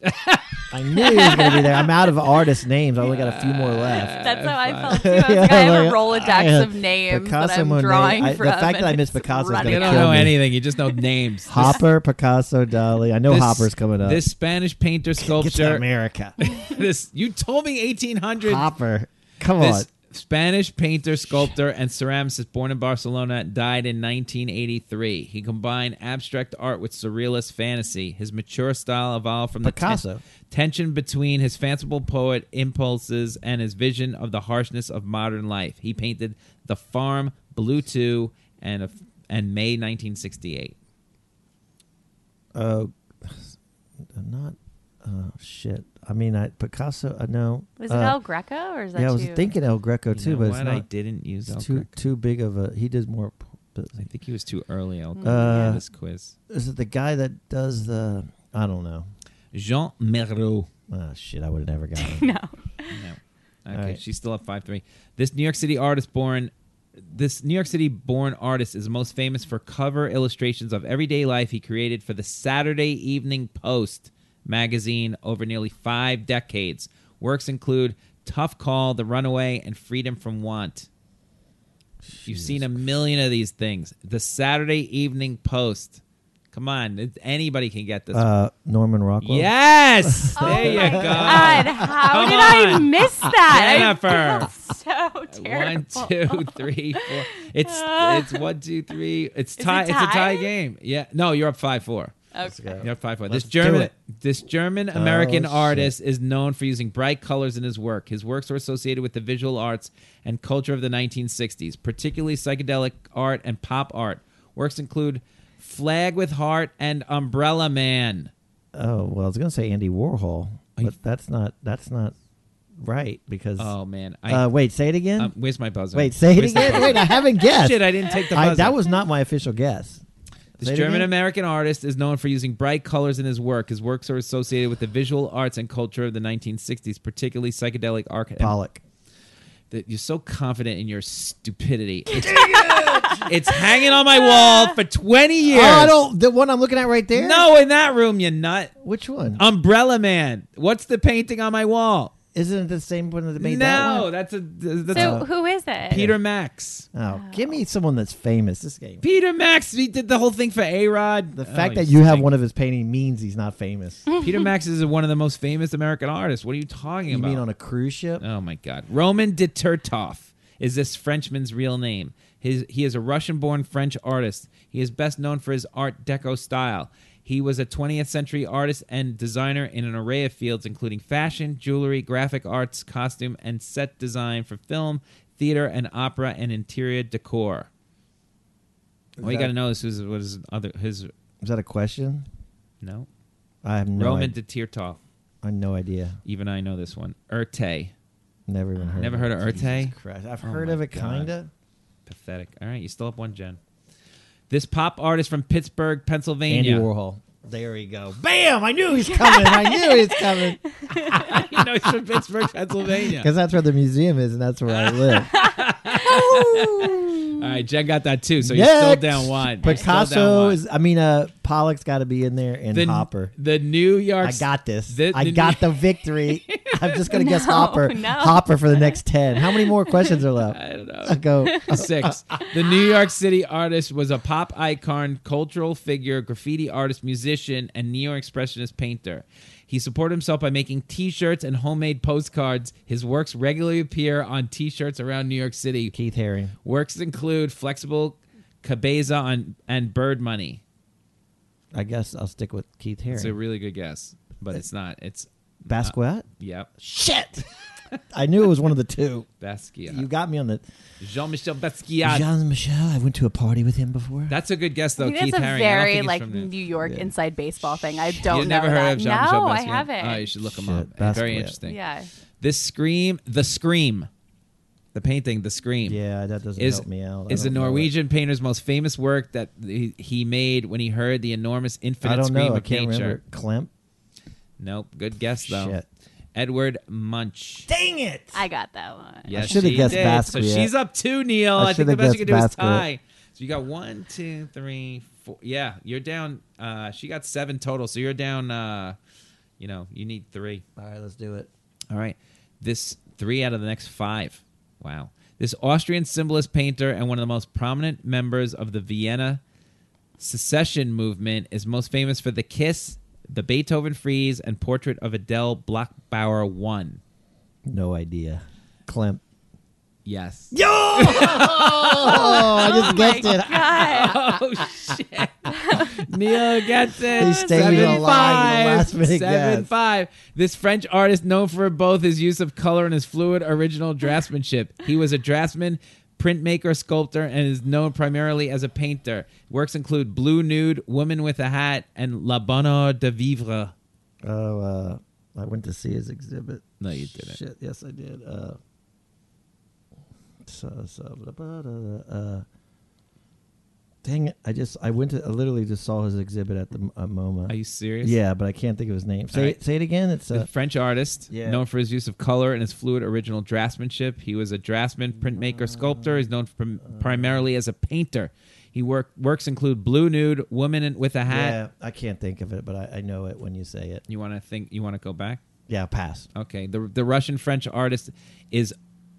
I knew he was going to be there. I'm out of artist names. I only got a few more left. That's how I fun. felt too. I was Yeah, like, I have a like, Rolodex I- of names Picasso, that I'm Monet. drawing I- the fact that I missed it's Picasso is running You gonna don't kill know me. anything. You just know names. Hopper, Picasso, Dali. I know This- Hopper's coming up. This Spanish painter Get to sculpture. America. this you told me 1800. Hopper. Come This on. Spanish painter, sculptor, and ceramicist born in Barcelona died in 1983. He combined abstract art with surrealist fantasy. His mature style evolved from the ten- tension between his fanciful poet impulses and his vision of the harshness of modern life. He painted The Farm, Blue 2, and, and May 1968. Uh, not. Oh shit. I mean, I Picasso. I know. Was uh, it El Greco or is that Yeah, I was thinking El Greco You too, know but what? it's I didn't use It's El too Greco. too big of a. He does more. But I think he was too early Mm. on Uh, this quiz. is it the guy that does the? I don't know. Jean Miró. Oh shit! I would have never got it. No. No. Okay, right. she's still at five three. This New York City artist born this New York City born artist is most famous for cover illustrations of everyday life he created for the Saturday Evening Post magazine over nearly five decades. Works include Tough Call, The Runaway, and Freedom from Want. You've seen a million of these things. The Saturday Evening Post. Come on, anybody can get this. Uh, Norman Rockwell. yes, Oh there you my go. God, how Come did I miss that? Jennifer. I feel so terrible. One, two, three, four. It's it's one, two, three. It's it tie. It's a tie tie? game. Yeah. No, you're up five four. Okay. You're up five four. Let's this do German it. this German American Oh, artist is known for using bright colors in his work. His works are associated with the visual arts and culture of the 1960s, particularly psychedelic art and pop art. Works include Flag with Heart and Umbrella Man. Oh well, I was gonna say Andy Warhol, Are you- but that's not. That's not right because. Oh man. I, uh, wait, say it again. um, where's my buzzer? wait, say it Where's the again. buzzer? Wait, I haven't guessed. Shit, I didn't take the I- buzzer. that was not my official guess. This German American artist is known for using bright colors in his work. His works are associated with the visual arts and culture of the 1960s, particularly psychedelic art. Pollock. that you're so confident in your stupidity. It's, it's hanging on my wall for 20 years. Oh, I don't. The one I'm looking at right there. No, in that room, you nut. Which one? Umbrella Man. What's the painting on my wall? Isn't it the same one that made that no, one? that's a that's So a- who is it? Peter Max. Oh, give me someone that's famous. This game. Peter Max. He did the whole thing for A Rod. The fact oh, that you have one of his painting means he's not famous. Peter Max is one of the most famous American artists. What are you talking You about? mean on a cruise ship? Oh my God! Roman de Tirtoff is this Frenchman's real name. His he is a Russian-born French artist. He is best known for his Art Deco style. He was a 20th century artist and designer in an array of fields, including fashion, jewelry, graphic arts, costume, and set design for film, theater, and opera and interior decor. All you that- got to know is who's what his other his Is that a question? no I have no. Roman idea. de Tirtoff. I have no idea. Even I know this one. Erté. Never even heard. Never of heard of Christ. I've Oh heard of it, God. kinda. Pathetic. All right, you still up one, Jen. This pop artist from Pittsburgh, Pennsylvania. Andy Warhol. There we go. Bam! I knew he's coming. I knew he's coming you know, he's from Pittsburgh, Pennsylvania. because that's where the museum is, and that's where I live. All right, Jen got that too, so you're still Next. down one. You're still down Picasso one. is. I mean, uh, Pollock's got to be in there, and the, Hopper. The New York. I got this. the- I the got the victory. I'm just gonna guess No, Hopper. no. Hopper for the next ten. How many more questions are left? I don't know. I'll go. Six. The New York City artist was a pop icon, cultural figure, graffiti artist, musician, and neo expressionist painter. He supported himself by making t shirts and homemade postcards. His works regularly appear on t shirts around New York City. Keith Haring. Works include Flexible Cabeza on, and Bird Money. I guess I'll stick with Keith Haring. It's a really good guess, but it's not. It's, Basquiat. yep, Shit. I knew it was one of the two. Basquiat. You got me on the Jean Michel Basquiat. Jean Michel. I went to a party with him before. That's a good guess, though. I think Keith that's a Haring. I don't very think like from there. New York Yeah. inside baseball thing. I don't You've know never heard that. of Jean-Michel No, Basquiat? I haven't. Oh, you should look him Shit, up. Very Basquiat. interesting. yeah. This scream, the scream, the painting, the scream. Yeah, that doesn't is help me out. I is the don't know it. Norwegian painter's most famous work that he, he made when he heard the enormous infinite I don't scream know. I of can't nature. remember. Klimt. Nope, good guess though. Shit. Edward Munch. Dang it! I got that one. Yes, should've guessed did. So she's up two, Neil. I I, think the best you can do is tie. So you got one, two, three, four. Yeah, you're down. Uh, she got seven total. So you're down. Uh, you know, you need three. All right, let's do it. All right. This three out of the next five. Wow. This Austrian symbolist painter and one of the most prominent members of the Vienna secession movement is most famous for the Kiss, the Beethoven Frieze, and portrait of Adele Bloch-Bauer one. No idea. Klimt. Yes. Yo! oh, I just guessed it. God. oh shit! Neil gets it. He stayed Seven alive with the five. last minute Seven guess. five. This French artist, known for both his use of color and his fluid original draftsmanship, he was a draftsman, printmaker, sculptor, and is known primarily as a painter. Works include Blue Nude, Woman with a Hat, and La Bonne de Vivre. Oh, uh, I went to see his exhibit. No, you didn't. Shit, yes, I did. Uh, so, so, blah, blah, blah, uh, dang it! I just, I went to, I literally just saw his exhibit at the uh, MoMA. Are you serious? Yeah, but I can't think of his name. Say, All right. it, say it again. It's a, uh, French artist, Yeah. known for his use of color and his fluid original draftsmanship. He was a draftsman, printmaker, sculptor. He's known prim- primarily as a painter. He work, works include Blue Nude, Woman in- with a Hat. yeah, I can't think of it, but I, I know it when you say it. You want to think? You want to go back? Yeah, pass. Okay. The the Russian French artist is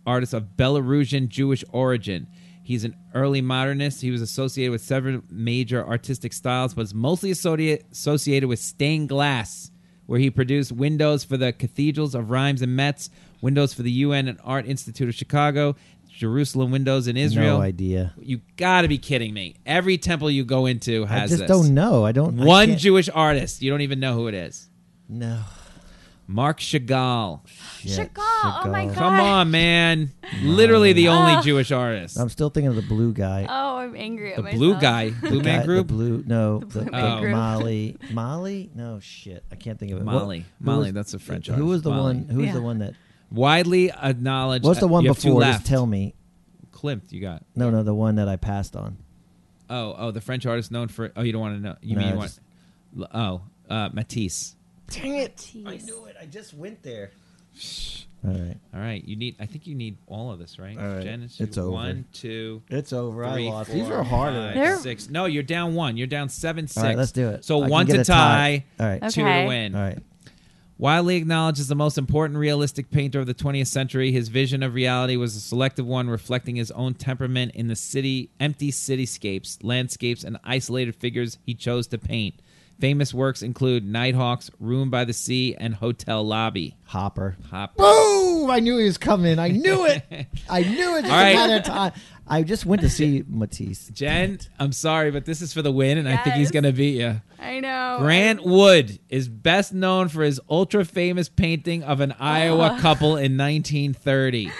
artist of Belarusian Jewish origin. He's an early modernist. He was associated with several major artistic styles, but is mostly associated associated with stained glass, where he produced windows for the cathedrals of Rheims and Metz, windows for the UN and Art Institute of Chicago, Jerusalem windows in Israel. No idea. You got to be kidding me! Every temple you go into I has just this. don't know. I don't. One can't- Jewish artist. You don't even know who it is. No. Marc Chagall. Shit, Chagall, oh my God. Come on, man. Literally the only Jewish artist. I'm still thinking of the blue guy. Oh, I'm angry at the myself. blue guy. Blue The Man guy- Group? The blue. No. The, Blue the Man Group. Molly. Molly. No shit. I can't think of it. What- Molly. who Molly, was- that's a French Who artist. was the Molly. one? Who's Yeah. the one that? Widely acknowledged. What's the one you have two before? left. Just tell me. Klimt, you got. No, no, the one that I passed on. Oh, oh, the French artist known for. Oh, you don't want to know. You No, mean you I want. just- Oh, uh, Matisse. Dang it! Jeez. I knew it. I just went there. All right. All right, you need. I think you need all of this, right? All right, Jen, it's over. One, two, It's over. three, I lost. four, These are harder. five, They're- six. No, you're down one. You're down seven, six. All right, let's do it. So I one to tie. tie, All right. two Okay. to win. All right. Widely acknowledged as the most important realistic painter of the 20th century, his vision of reality was a selective one reflecting his own temperament in the city, empty cityscapes, landscapes, and isolated figures he chose to paint. Famous works include Nighthawks, Room by the Sea, and Hotel Lobby. Hopper. Hop. Boom! I knew he was coming. I knew it. I knew it. Just All right. a matter of time. I just went to see Matisse. Jen, I'm sorry, but this is for the win, and I think he's Yes. going to beat you. I know. Grant Wood is best known for his ultra famous painting of an Iowa couple in 1930.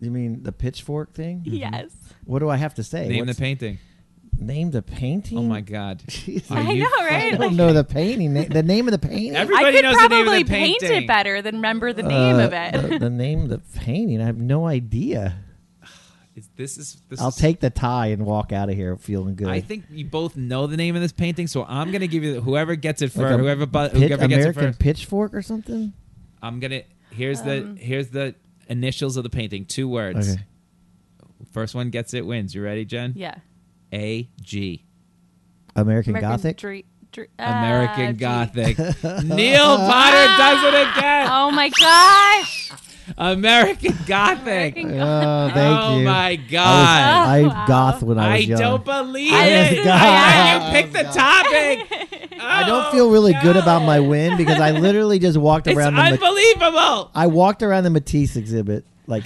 You mean the pitchfork thing? Yes. What do I have to say? Name What's- the painting. Name the painting. Oh my God. Are I you know, I right? don't Like, know the painting. Na- The name of the painting. Everybody I could knows the name of probably the paint painting. it better than remember the name Uh, of it. The, the name of the painting. I have no idea. Is- This is. This I'll is, take the tie and walk out of here feeling good. I think you both know the name of this painting, so I'm gonna give you whoever gets it Like first. a Whoever, bu- Pit- whoever gets it American first. pitchfork or something. I'm gonna. Here's the. Here's the initials of the painting. Two words. Okay. First one gets it wins. You ready, Jen? yeah. A G. American, Gothic. Dre- Dre- American uh. Gothic. Neil Potter does it again. Oh my gosh. American Gothic. American Oh, thank oh you. my I God. was, I Oh, wow. goth when I I, was young. don't believe I it. was God. I let you pick the topic. I don't feel really good about my win because I literally just walked It's around the Ma- unbelievable. I walked around the Matisse exhibit like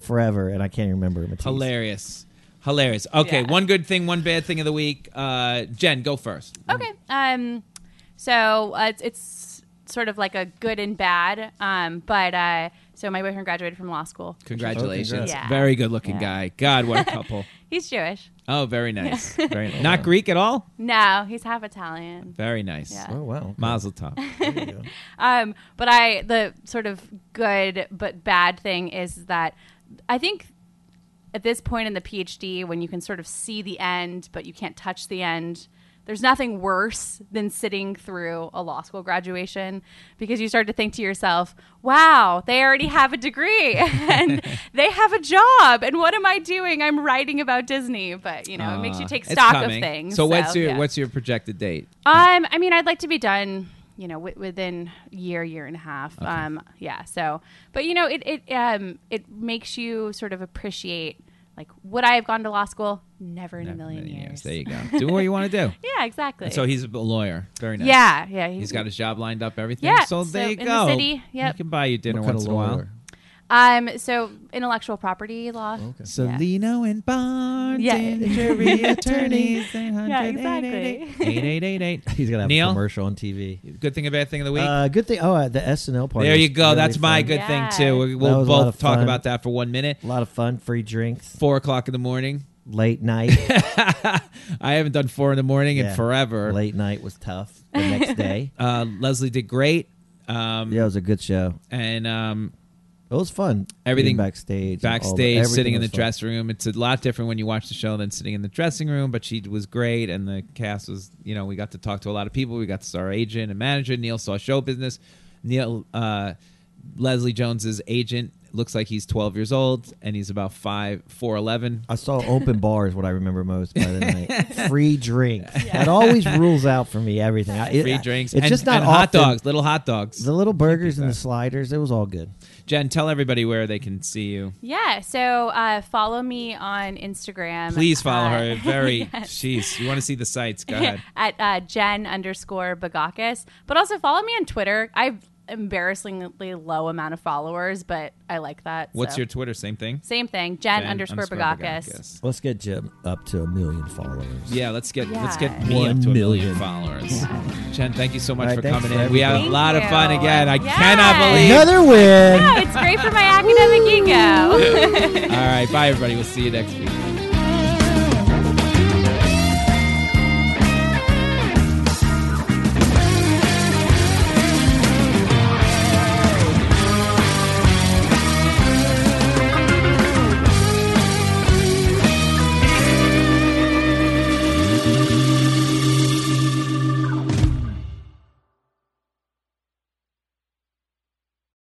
forever, and I can't even remember Matisse. Hilarious. Hilarious. Okay, Yeah. one good thing, one bad thing of the week. Uh, Jen, go first. Okay. Um, so uh, it's, it's sort of like a good and bad. Um, but uh, so my boyfriend graduated from law school. Congratulations. congrats. Yeah. Very good looking Yeah. guy. God, what a couple. He's Jewish. Oh, very nice. Very nice. Not Greek at all. No, he's half Italian. Very nice. Yeah. Oh wow. Mazel tov. There you go. Um, but I, the sort of good but bad thing is that I think at this point in the PhD, when you can sort of see the end, but you can't touch the end, there's nothing worse than sitting through a law school graduation because you start to think to yourself, wow, they already have a degree and they have a job. And what am I doing? I'm writing about Disney. But, you know, it makes you Uh, take stock of things. So, what's your yeah. what's your projected date? Um, I mean, I'd like to be done, you know, wi- within year, year and a half. Um, yeah. So, but you know, it it um it makes you sort of appreciate like would I have gone to law school? Never in a million years. There you go. Do what you want to do. Yeah, exactly. So he's a lawyer. Very nice. yeah, yeah. He's got his job lined up, everything. Yeah, So so there you in the go. city, yep. He can buy you dinner What once in a while. Lawyer? um so intellectual property law. Okay. Cellino and Barnes, Yeah. injury attorneys. Yeah, exactly. 8888. He's gonna have Neil? a commercial on TV. Good thing, bad thing of the week. Uh, good thing. Oh, uh, the SNL party. there you go. really That's my fun. good Yeah. thing too. We- That We'll was a lot both talk fun. about that for one minute. A lot of fun, free drinks, Four o'clock in the morning. late night. I haven't done four in the morning in forever. late night was tough. The next day, Uh, Leslie did great. Um, yeah, it was a good show. And um, It was fun. Everything backstage, and the- backstage, sitting in the dressing room. It's a lot different when you watch the show than sitting in the dressing room. But she was great, and the cast was. You know, we got to talk to a lot of people. We got to see our agent and manager. Neil saw show business. Neil, uh, Leslie Jones's agent looks like he's 12 years old, and he's about five, four eleven. I saw open bars. What I remember most by the night. Free drinks. That always rules out for me everything. I, it- Free drinks. It's and, just not hot dogs, little hot dogs. The little burgers and the sliders. It was all good. Jen, tell everybody where they can see you. Yeah, so uh, follow me on Instagram. Please follow uh, her. Very, yes. jeez, you want to see the sites? Go ahead. at uh, Jen underscore Bagakis. But also follow me on Twitter. I've embarrassingly low amount of followers, but I like that. What's so. your Twitter? Same thing. same thing? Jen, Jen underscore, Bagakis. Let's get Jim up to a million followers. Yeah, let's get let's get me One up to a million million. followers. Jen, thank you so much All right, for coming for in. We had a everything. lot of fun again. I Yes. cannot believe. Another win. No, it's great for my academic ego. All right, bye everybody. We'll see you next week.